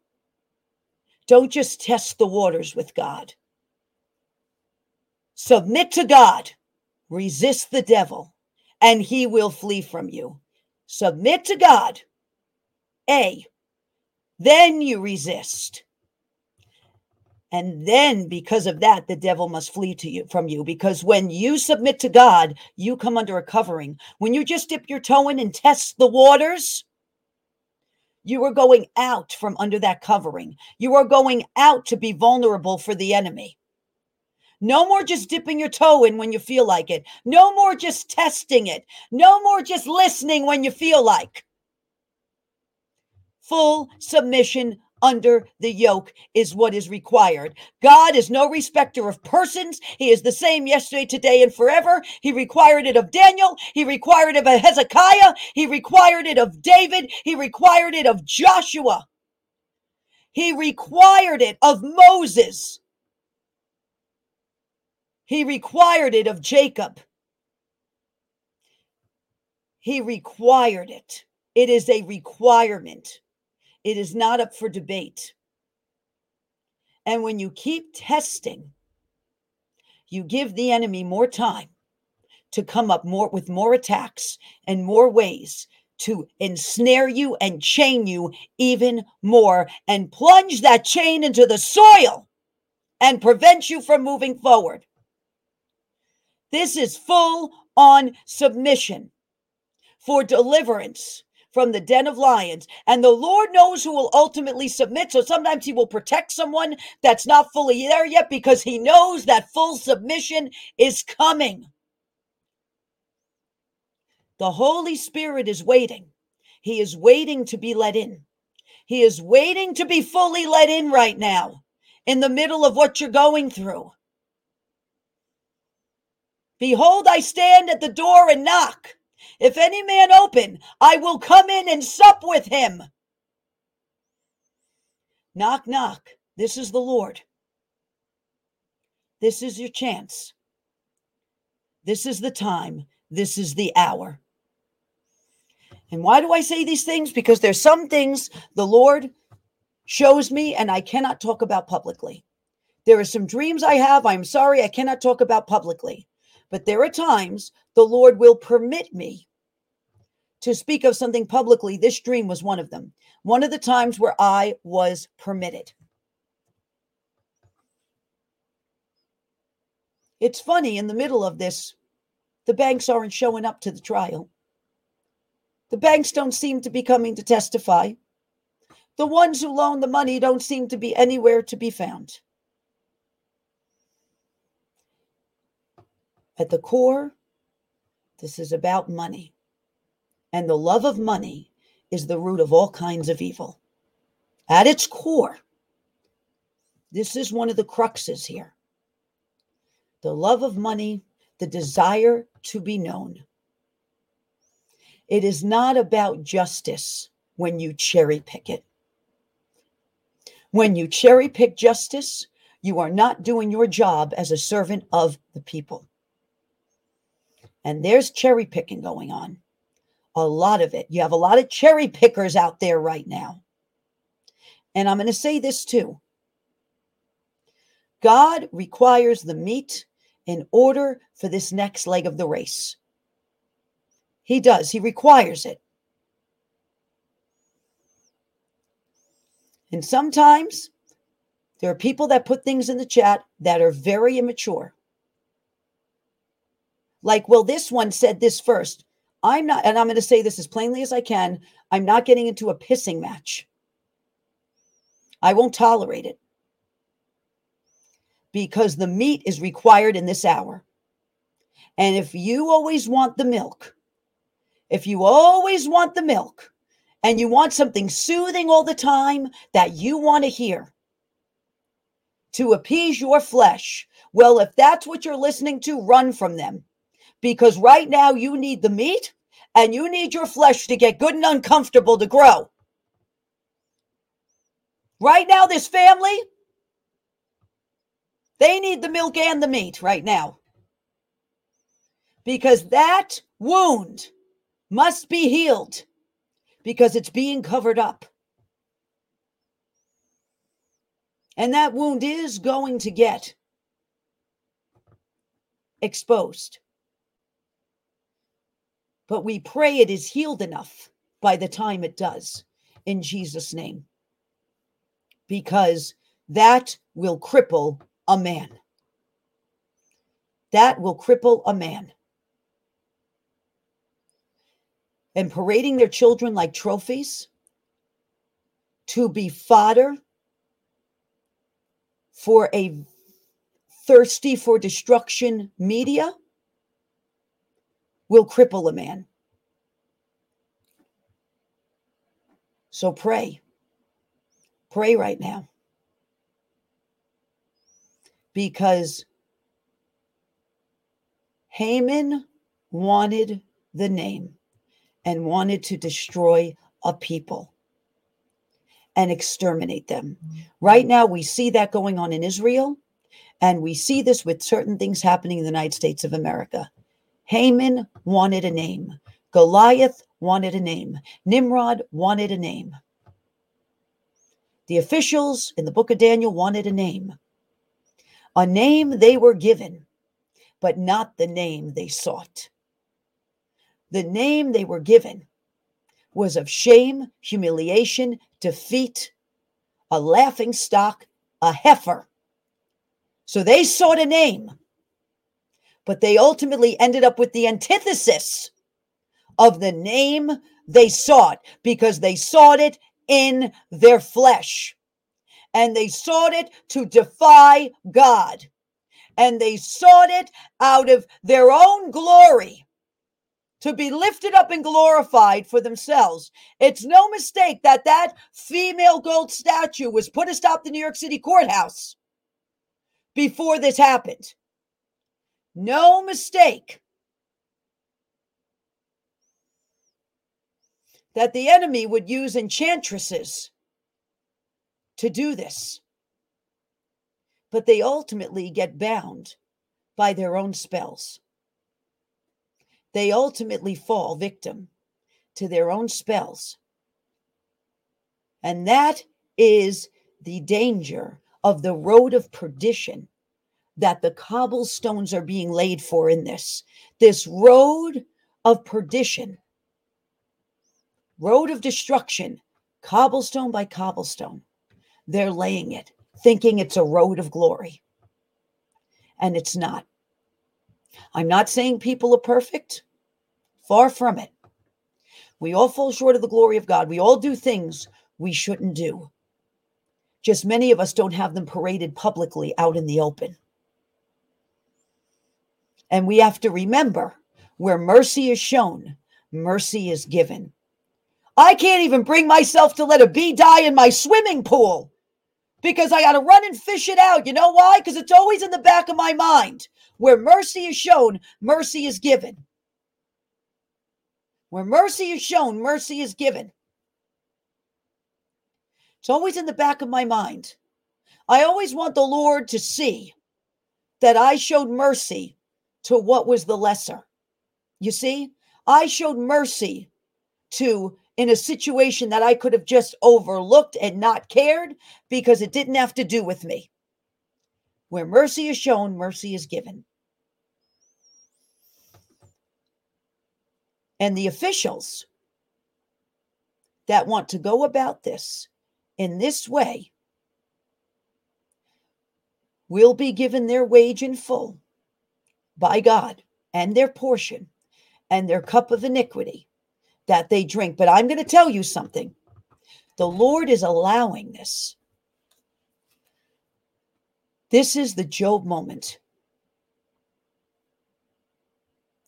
Don't just test the waters with God. Submit to God, resist the devil, and he will flee from you. Submit to God. A. Then you resist. And then because of that, the devil must flee to you from you. Because when you submit to God, you come under a covering. When you just dip your toe in and test the waters, you are going out from under that covering. You are going out to be vulnerable for the enemy. No more just dipping your toe in when you feel like it. No more just testing it. No more just listening when you feel like. Full submission under the yoke is what is required. God is no respecter of persons. He is the same yesterday, today, and forever. He required it of Daniel. He required it of Hezekiah. He required it of David. He required it of Joshua. He required it of Moses. He required it of Jacob. He required it. It is a requirement. It is not up for debate. And when you keep testing, you give the enemy more time to come up more with more attacks and more ways to ensnare you and chain you even more and plunge that chain into the soil and prevent you from moving forward. This is full on submission for deliverance from the den of lions. And the Lord knows who will ultimately submit. So sometimes He will protect someone that's not fully there yet because He knows that full submission is coming. The Holy Spirit is waiting. He is waiting to be let in. He is waiting to be fully let in right now in the middle of what you're going through. Behold, I stand at the door and knock. If any man open, I will come in and sup with him. Knock, knock. This is the Lord. This is your chance. This is the time. This is the hour. And why do I say these things? Because there's some things the Lord shows me and I cannot talk about publicly. There are some dreams I have. I'm sorry I cannot talk about publicly. But there are times the Lord will permit me to speak of something publicly. This dream was one of them. One of the times where I was permitted. It's funny, in the middle of this, the banks aren't showing up to the trial. The banks don't seem to be coming to testify. The ones who loan the money don't seem to be anywhere to be found. At the core, this is about money. And the love of money is the root of all kinds of evil. At its core, this is one of the cruxes here. The love of money, the desire to be known. It is not about justice when you cherry pick it. When you cherry pick justice, you are not doing your job as a servant of the people. And there's cherry picking going on. A lot of it. You have a lot of cherry pickers out there right now. And I'm going to say this too God requires the meat in order for this next leg of the race. He does, He requires it. And sometimes there are people that put things in the chat that are very immature. Like, well, this one said this first. I'm not, and I'm going to say this as plainly as I can I'm not getting into a pissing match. I won't tolerate it because the meat is required in this hour. And if you always want the milk, if you always want the milk, and you want something soothing all the time that you want to hear to appease your flesh, well, if that's what you're listening to, run from them because right now you need the meat and you need your flesh to get good and uncomfortable to grow. Right now, this family, they need the milk and the meat right now. Because that wound must be healed because it's being covered up. And that wound is going to get exposed. But we pray it is healed enough by the time it does in Jesus' name. Because that will cripple a man. That will cripple a man. And parading their children like trophies to be fodder for a thirsty for destruction media will cripple a man. So pray. Pray right now. Because Haman wanted the name and wanted to destroy a people and exterminate them. Mm-hmm. Right now, we see that going on in Israel, and we see this with certain things happening in the United States of America. Haman wanted a name, Goliath wanted a name, Nimrod wanted a name. The officials in the book of Daniel wanted a name, a name they were given, but not the name they sought. The name they were given was of shame, humiliation, defeat, a laughing stock, a heifer. So they sought a name, but they ultimately ended up with the antithesis of the name they sought because they sought it in their flesh and they sought it to defy God and they sought it out of their own glory to be lifted up and glorified for themselves. It's no mistake that that female gold statue was put atop the New York City courthouse before this happened. No mistake. That the enemy would use enchantresses to do this. But they ultimately get bound by their own spells they ultimately fall victim to their own spells. And that is the danger of the road of perdition that the cobblestones are being laid for in this. This road of perdition, road of destruction, cobblestone by cobblestone. They're laying it, thinking it's a road of glory. And it's not. I'm not saying people are perfect. Far from it. We all fall short of the glory of God. We all do things we shouldn't do. Just many of us don't have them paraded publicly out in the open. And we have to remember where mercy is shown, mercy is given. I can't even bring myself to let a bee die in my swimming pool because I got to run and fish it out. You know why? Because it's always in the back of my mind. Where mercy is shown, mercy is given. Where mercy is shown, mercy is given. It's always in the back of my mind. I always want the Lord to see that I showed mercy to what was the lesser. You see, I showed mercy to in a situation that I could have just overlooked and not cared because it didn't have to do with me. Where mercy is shown, mercy is given. And the officials that want to go about this in this way will be given their wage in full by God and their portion and their cup of iniquity that they drink. But I'm going to tell you something the Lord is allowing this this is the Job moment.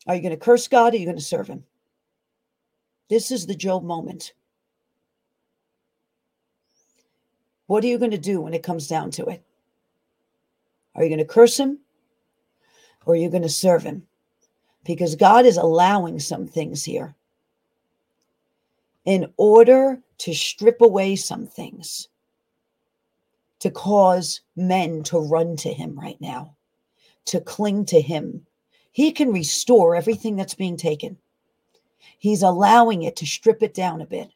Are you going to curse God or are you going to serve him? This is the Job moment. What are you going to do when it comes down to it? Are you going to curse him or you're going to serve him? Because God is allowing some things here in order to strip away some things to cause men to run to him right now, to cling to him. He can restore everything that's being taken. He's allowing it to strip it down a bit,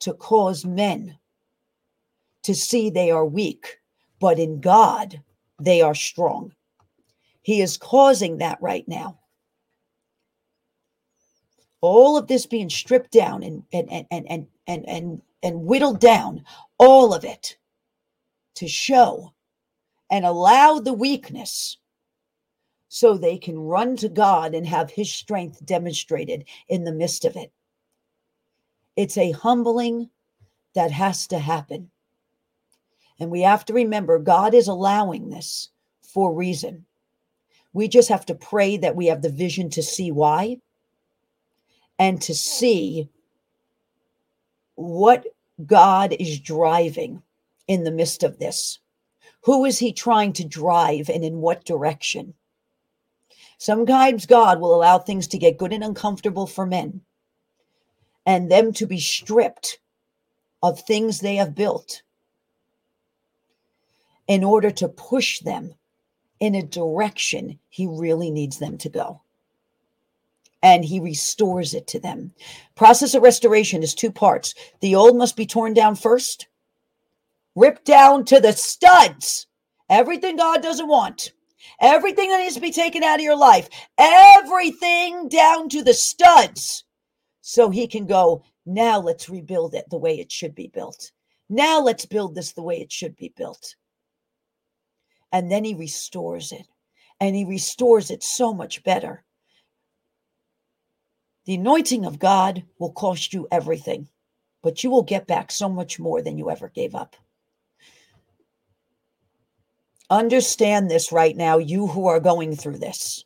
to cause men to see they are weak, but in God, they are strong. He is causing that right now. All of this being stripped down and and and and and and and, and whittled down, all of it to show and allow the weakness so they can run to God and have his strength demonstrated in the midst of it. It's a humbling that has to happen. And we have to remember God is allowing this for reason. We just have to pray that we have the vision to see why and to see what God is driving in the midst of this. Who is he trying to drive and in what direction? Sometimes God will allow things to get good and uncomfortable for men and them to be stripped of things they have built in order to push them in a direction he really needs them to go. And he restores it to them. Process of restoration is two parts. The old must be torn down first, ripped down to the studs. Everything God doesn't want. Everything that needs to be taken out of your life, everything down to the studs. So he can go, now let's rebuild it the way it should be built. Now let's build this the way it should be built. And then he restores it. And he restores it so much better. The anointing of God will cost you everything, but you will get back so much more than you ever gave up. Understand this right now, you who are going through this.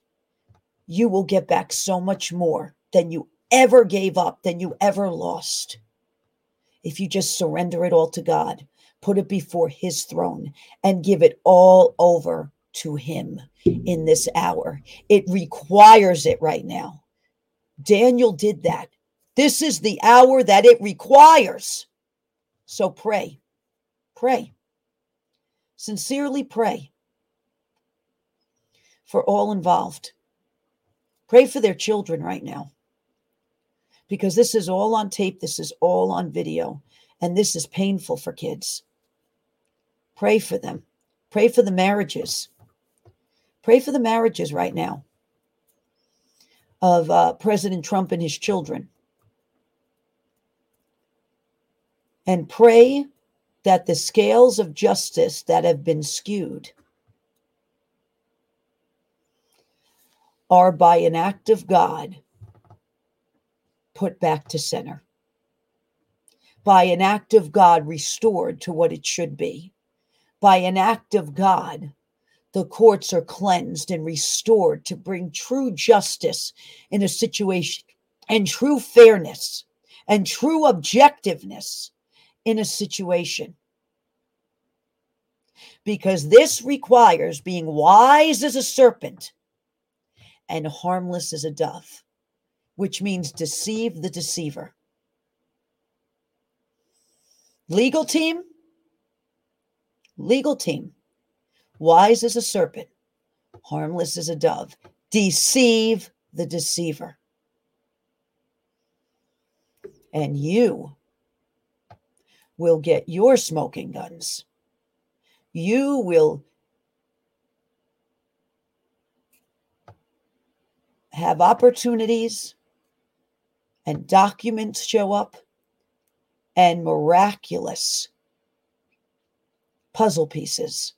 You will get back so much more than you ever gave up, than you ever lost. If you just surrender it all to God, put it before His throne, and give it all over to Him in this hour. It requires it right now. Daniel did that. This is the hour that it requires. So pray, pray. Sincerely pray for all involved. Pray for their children right now because this is all on tape, this is all on video, and this is painful for kids. Pray for them. Pray for the marriages. Pray for the marriages right now of uh, President Trump and his children. And pray that the scales of justice that have been skewed are by an act of God put back to center, by an act of God restored to what it should be, by an act of God. The courts are cleansed and restored to bring true justice in a situation and true fairness and true objectiveness in a situation. Because this requires being wise as a serpent and harmless as a dove, which means deceive the deceiver. Legal team, legal team, wise as a serpent, harmless as a dove, deceive the deceiver. And you will get your smoking guns. You will have opportunities and documents show up and miraculous puzzle pieces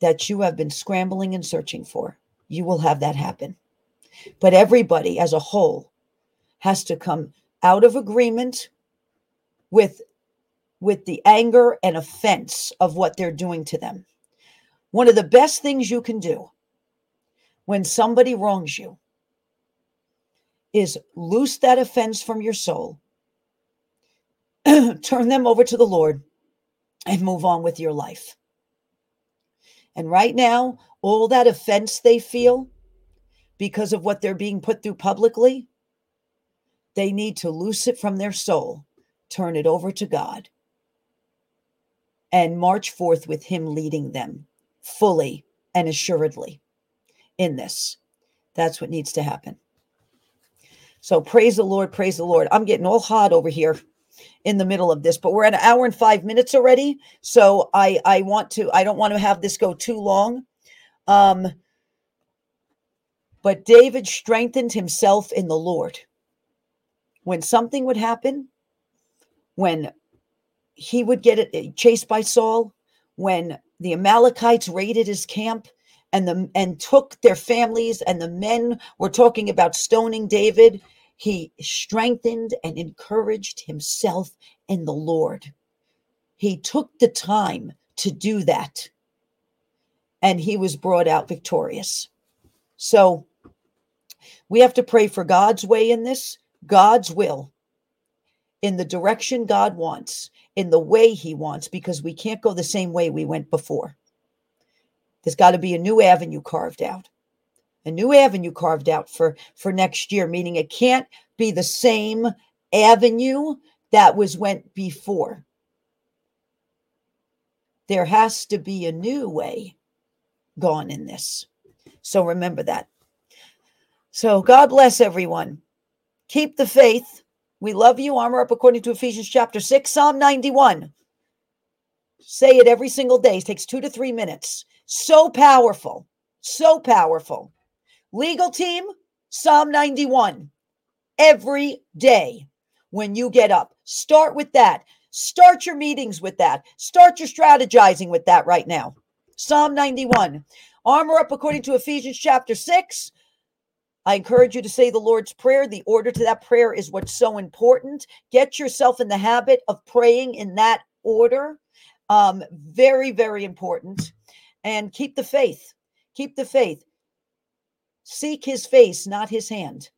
that you have been scrambling and searching for. You will have that happen. But everybody as a whole has to come out of agreement with with the anger and offense of what they're doing to them. One of the best things you can do when somebody wrongs you is loose that offense from your soul, turn them over to the Lord, and move on with your life. And right now, all that offense they feel because of what they're being put through publicly, they need to loose it from their soul turn it over to God, and march forth with Him leading them fully and assuredly in this. That's what needs to happen. So praise the Lord, praise the Lord. I'm getting all hot over here. In the middle of this, but we're at an hour and five minutes already. So I I want to I don't want to have this go too long. Um, but David strengthened himself in the Lord. When something would happen, when he would get it, chased by Saul, when the Amalekites raided his camp and the and took their families and the men were talking about stoning David, he strengthened and encouraged himself in the Lord. He took the time to do that. And he was brought out victorious. So we have to pray for God's way in this, God's will, in the direction God wants, in the way He wants, because we can't go the same way we went before. There's got to be a new avenue carved out a new avenue carved out for for next year meaning it can't be the same avenue that was went before. There has to be a new way gone in this. So remember that. So god bless everyone. Keep the faith. We love you. Armor up according to ephesians chapter 6 psalm 91 say it every single day. It takes two to three minutes. So powerful. So powerful Legal team, Psalm 91 every day when you get up. Start with that. Start your meetings with that. Start your strategizing with that right now. Psalm 91. Armor up according to Ephesians chapter 6. I encourage you to say the Lord's Prayer. The order to that prayer is what's so important. Get yourself in the habit of praying in that order. Um, very, very important. And keep the faith. Keep the faith. Seek his face, not his hand.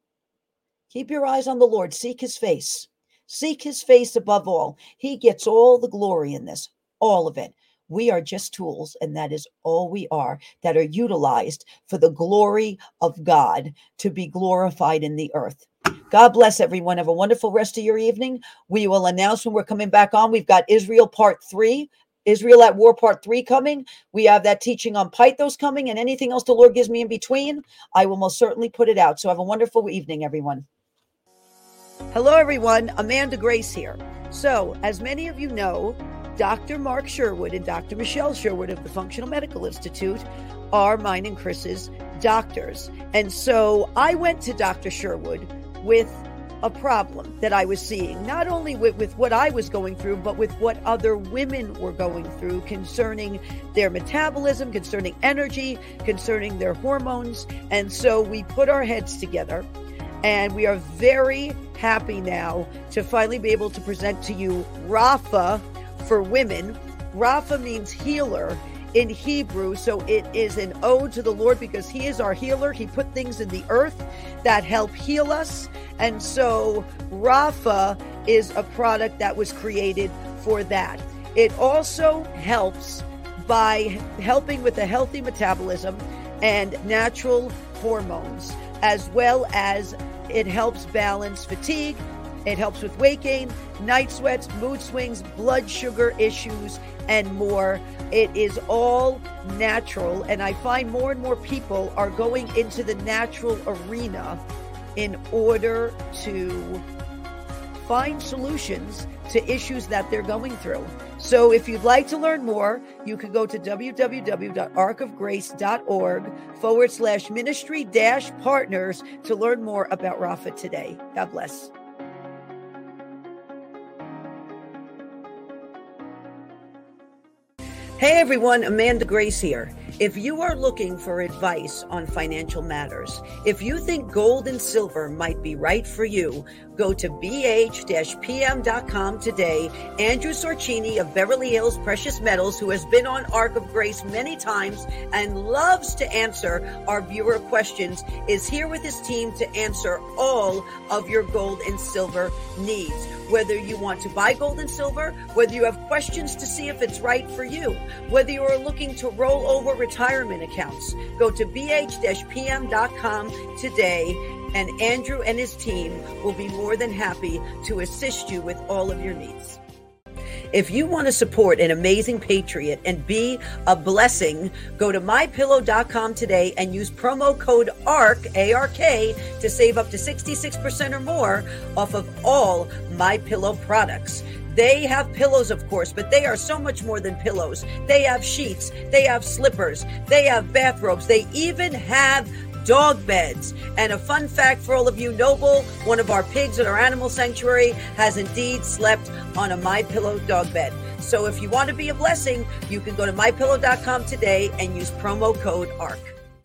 Keep your eyes on the Lord. Seek his face. Seek his face above all. He gets all the glory in this, all of it. We are just tools, and that is all we are that are utilized for the glory of God to be glorified in the earth. God bless everyone. Have a wonderful rest of your evening. We will announce when we're coming back on. We've got Israel part three Israel at War Part 3 coming. We have that teaching on Pythos coming, and anything else the Lord gives me in between, I will most certainly put it out. So have a wonderful evening, everyone. Hello, everyone. Amanda Grace here. So, as many of you know, Dr. Mark Sherwood and Dr. Michelle Sherwood of the Functional Medical Institute are mine and Chris's doctors. And so I went to Dr. Sherwood with a problem that I was seeing, not only with, with what I was going through, but with what other women were going through concerning their metabolism, concerning energy, concerning their hormones. And so we put our heads together and we are very happy now to finally be able to present to you Rafa for women. Rafa means healer in Hebrew. So it is an ode to the Lord because He is our healer. He put things in the earth that help heal us. And so Rafa is a product that was created for that. It also helps by helping with a healthy metabolism and natural hormones, as well as it helps balance fatigue. It helps with weight gain, night sweats, mood swings, blood sugar issues, and more. It is all natural. And I find more and more people are going into the natural arena in order to find solutions to issues that they're going through. So if you'd like to learn more, you can go to www.arkofgrace.org forward slash ministry dash partners to learn more about Rafa today. God bless. Hey everyone, Amanda Grace here. If you are looking for advice on financial matters, if you think gold and silver might be right for you, go to bh-pm.com today. Andrew Sorchini of Beverly Hills Precious Metals, who has been on Ark of Grace many times and loves to answer our viewer questions, is here with his team to answer all of your gold and silver needs whether you want to buy gold and silver, whether you have questions to see if it's right for you, whether you are looking to roll over retirement accounts. Go to bh-pm.com today and Andrew and his team will be more than happy to assist you with all of your needs. If you want to support an amazing patriot and be a blessing, go to mypillow.com today and use promo code ARK, A R K, to save up to 66% or more off of all My Pillow products. They have pillows, of course, but they are so much more than pillows. They have sheets, they have slippers, they have bathrobes, they even have dog beds. And a fun fact for all of you, Noble, one of our pigs at our animal sanctuary, has indeed slept on a My Pillow dog bed. So if you want to be a blessing, you can go to mypillow.com today and use promo code ARK.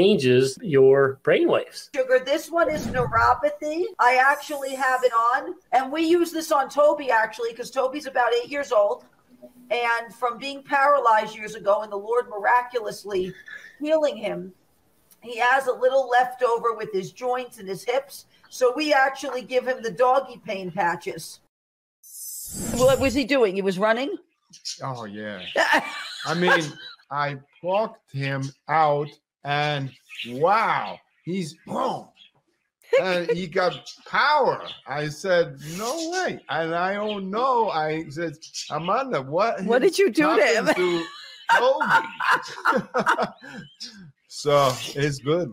changes your brainwaves. Sugar, this one is neuropathy. I actually have it on, and we use this on Toby actually because Toby's about eight years old. And from being paralyzed years ago, and the Lord miraculously healing him, he has a little leftover with his joints and his hips. So we actually give him the doggy pain patches. What was he doing? He was running? Oh, yeah. I mean, I walked him out and wow, he's boom. and he got power. I said, no way. And I don't know. I said, Amanda, what? What did you do to him? To so it's good.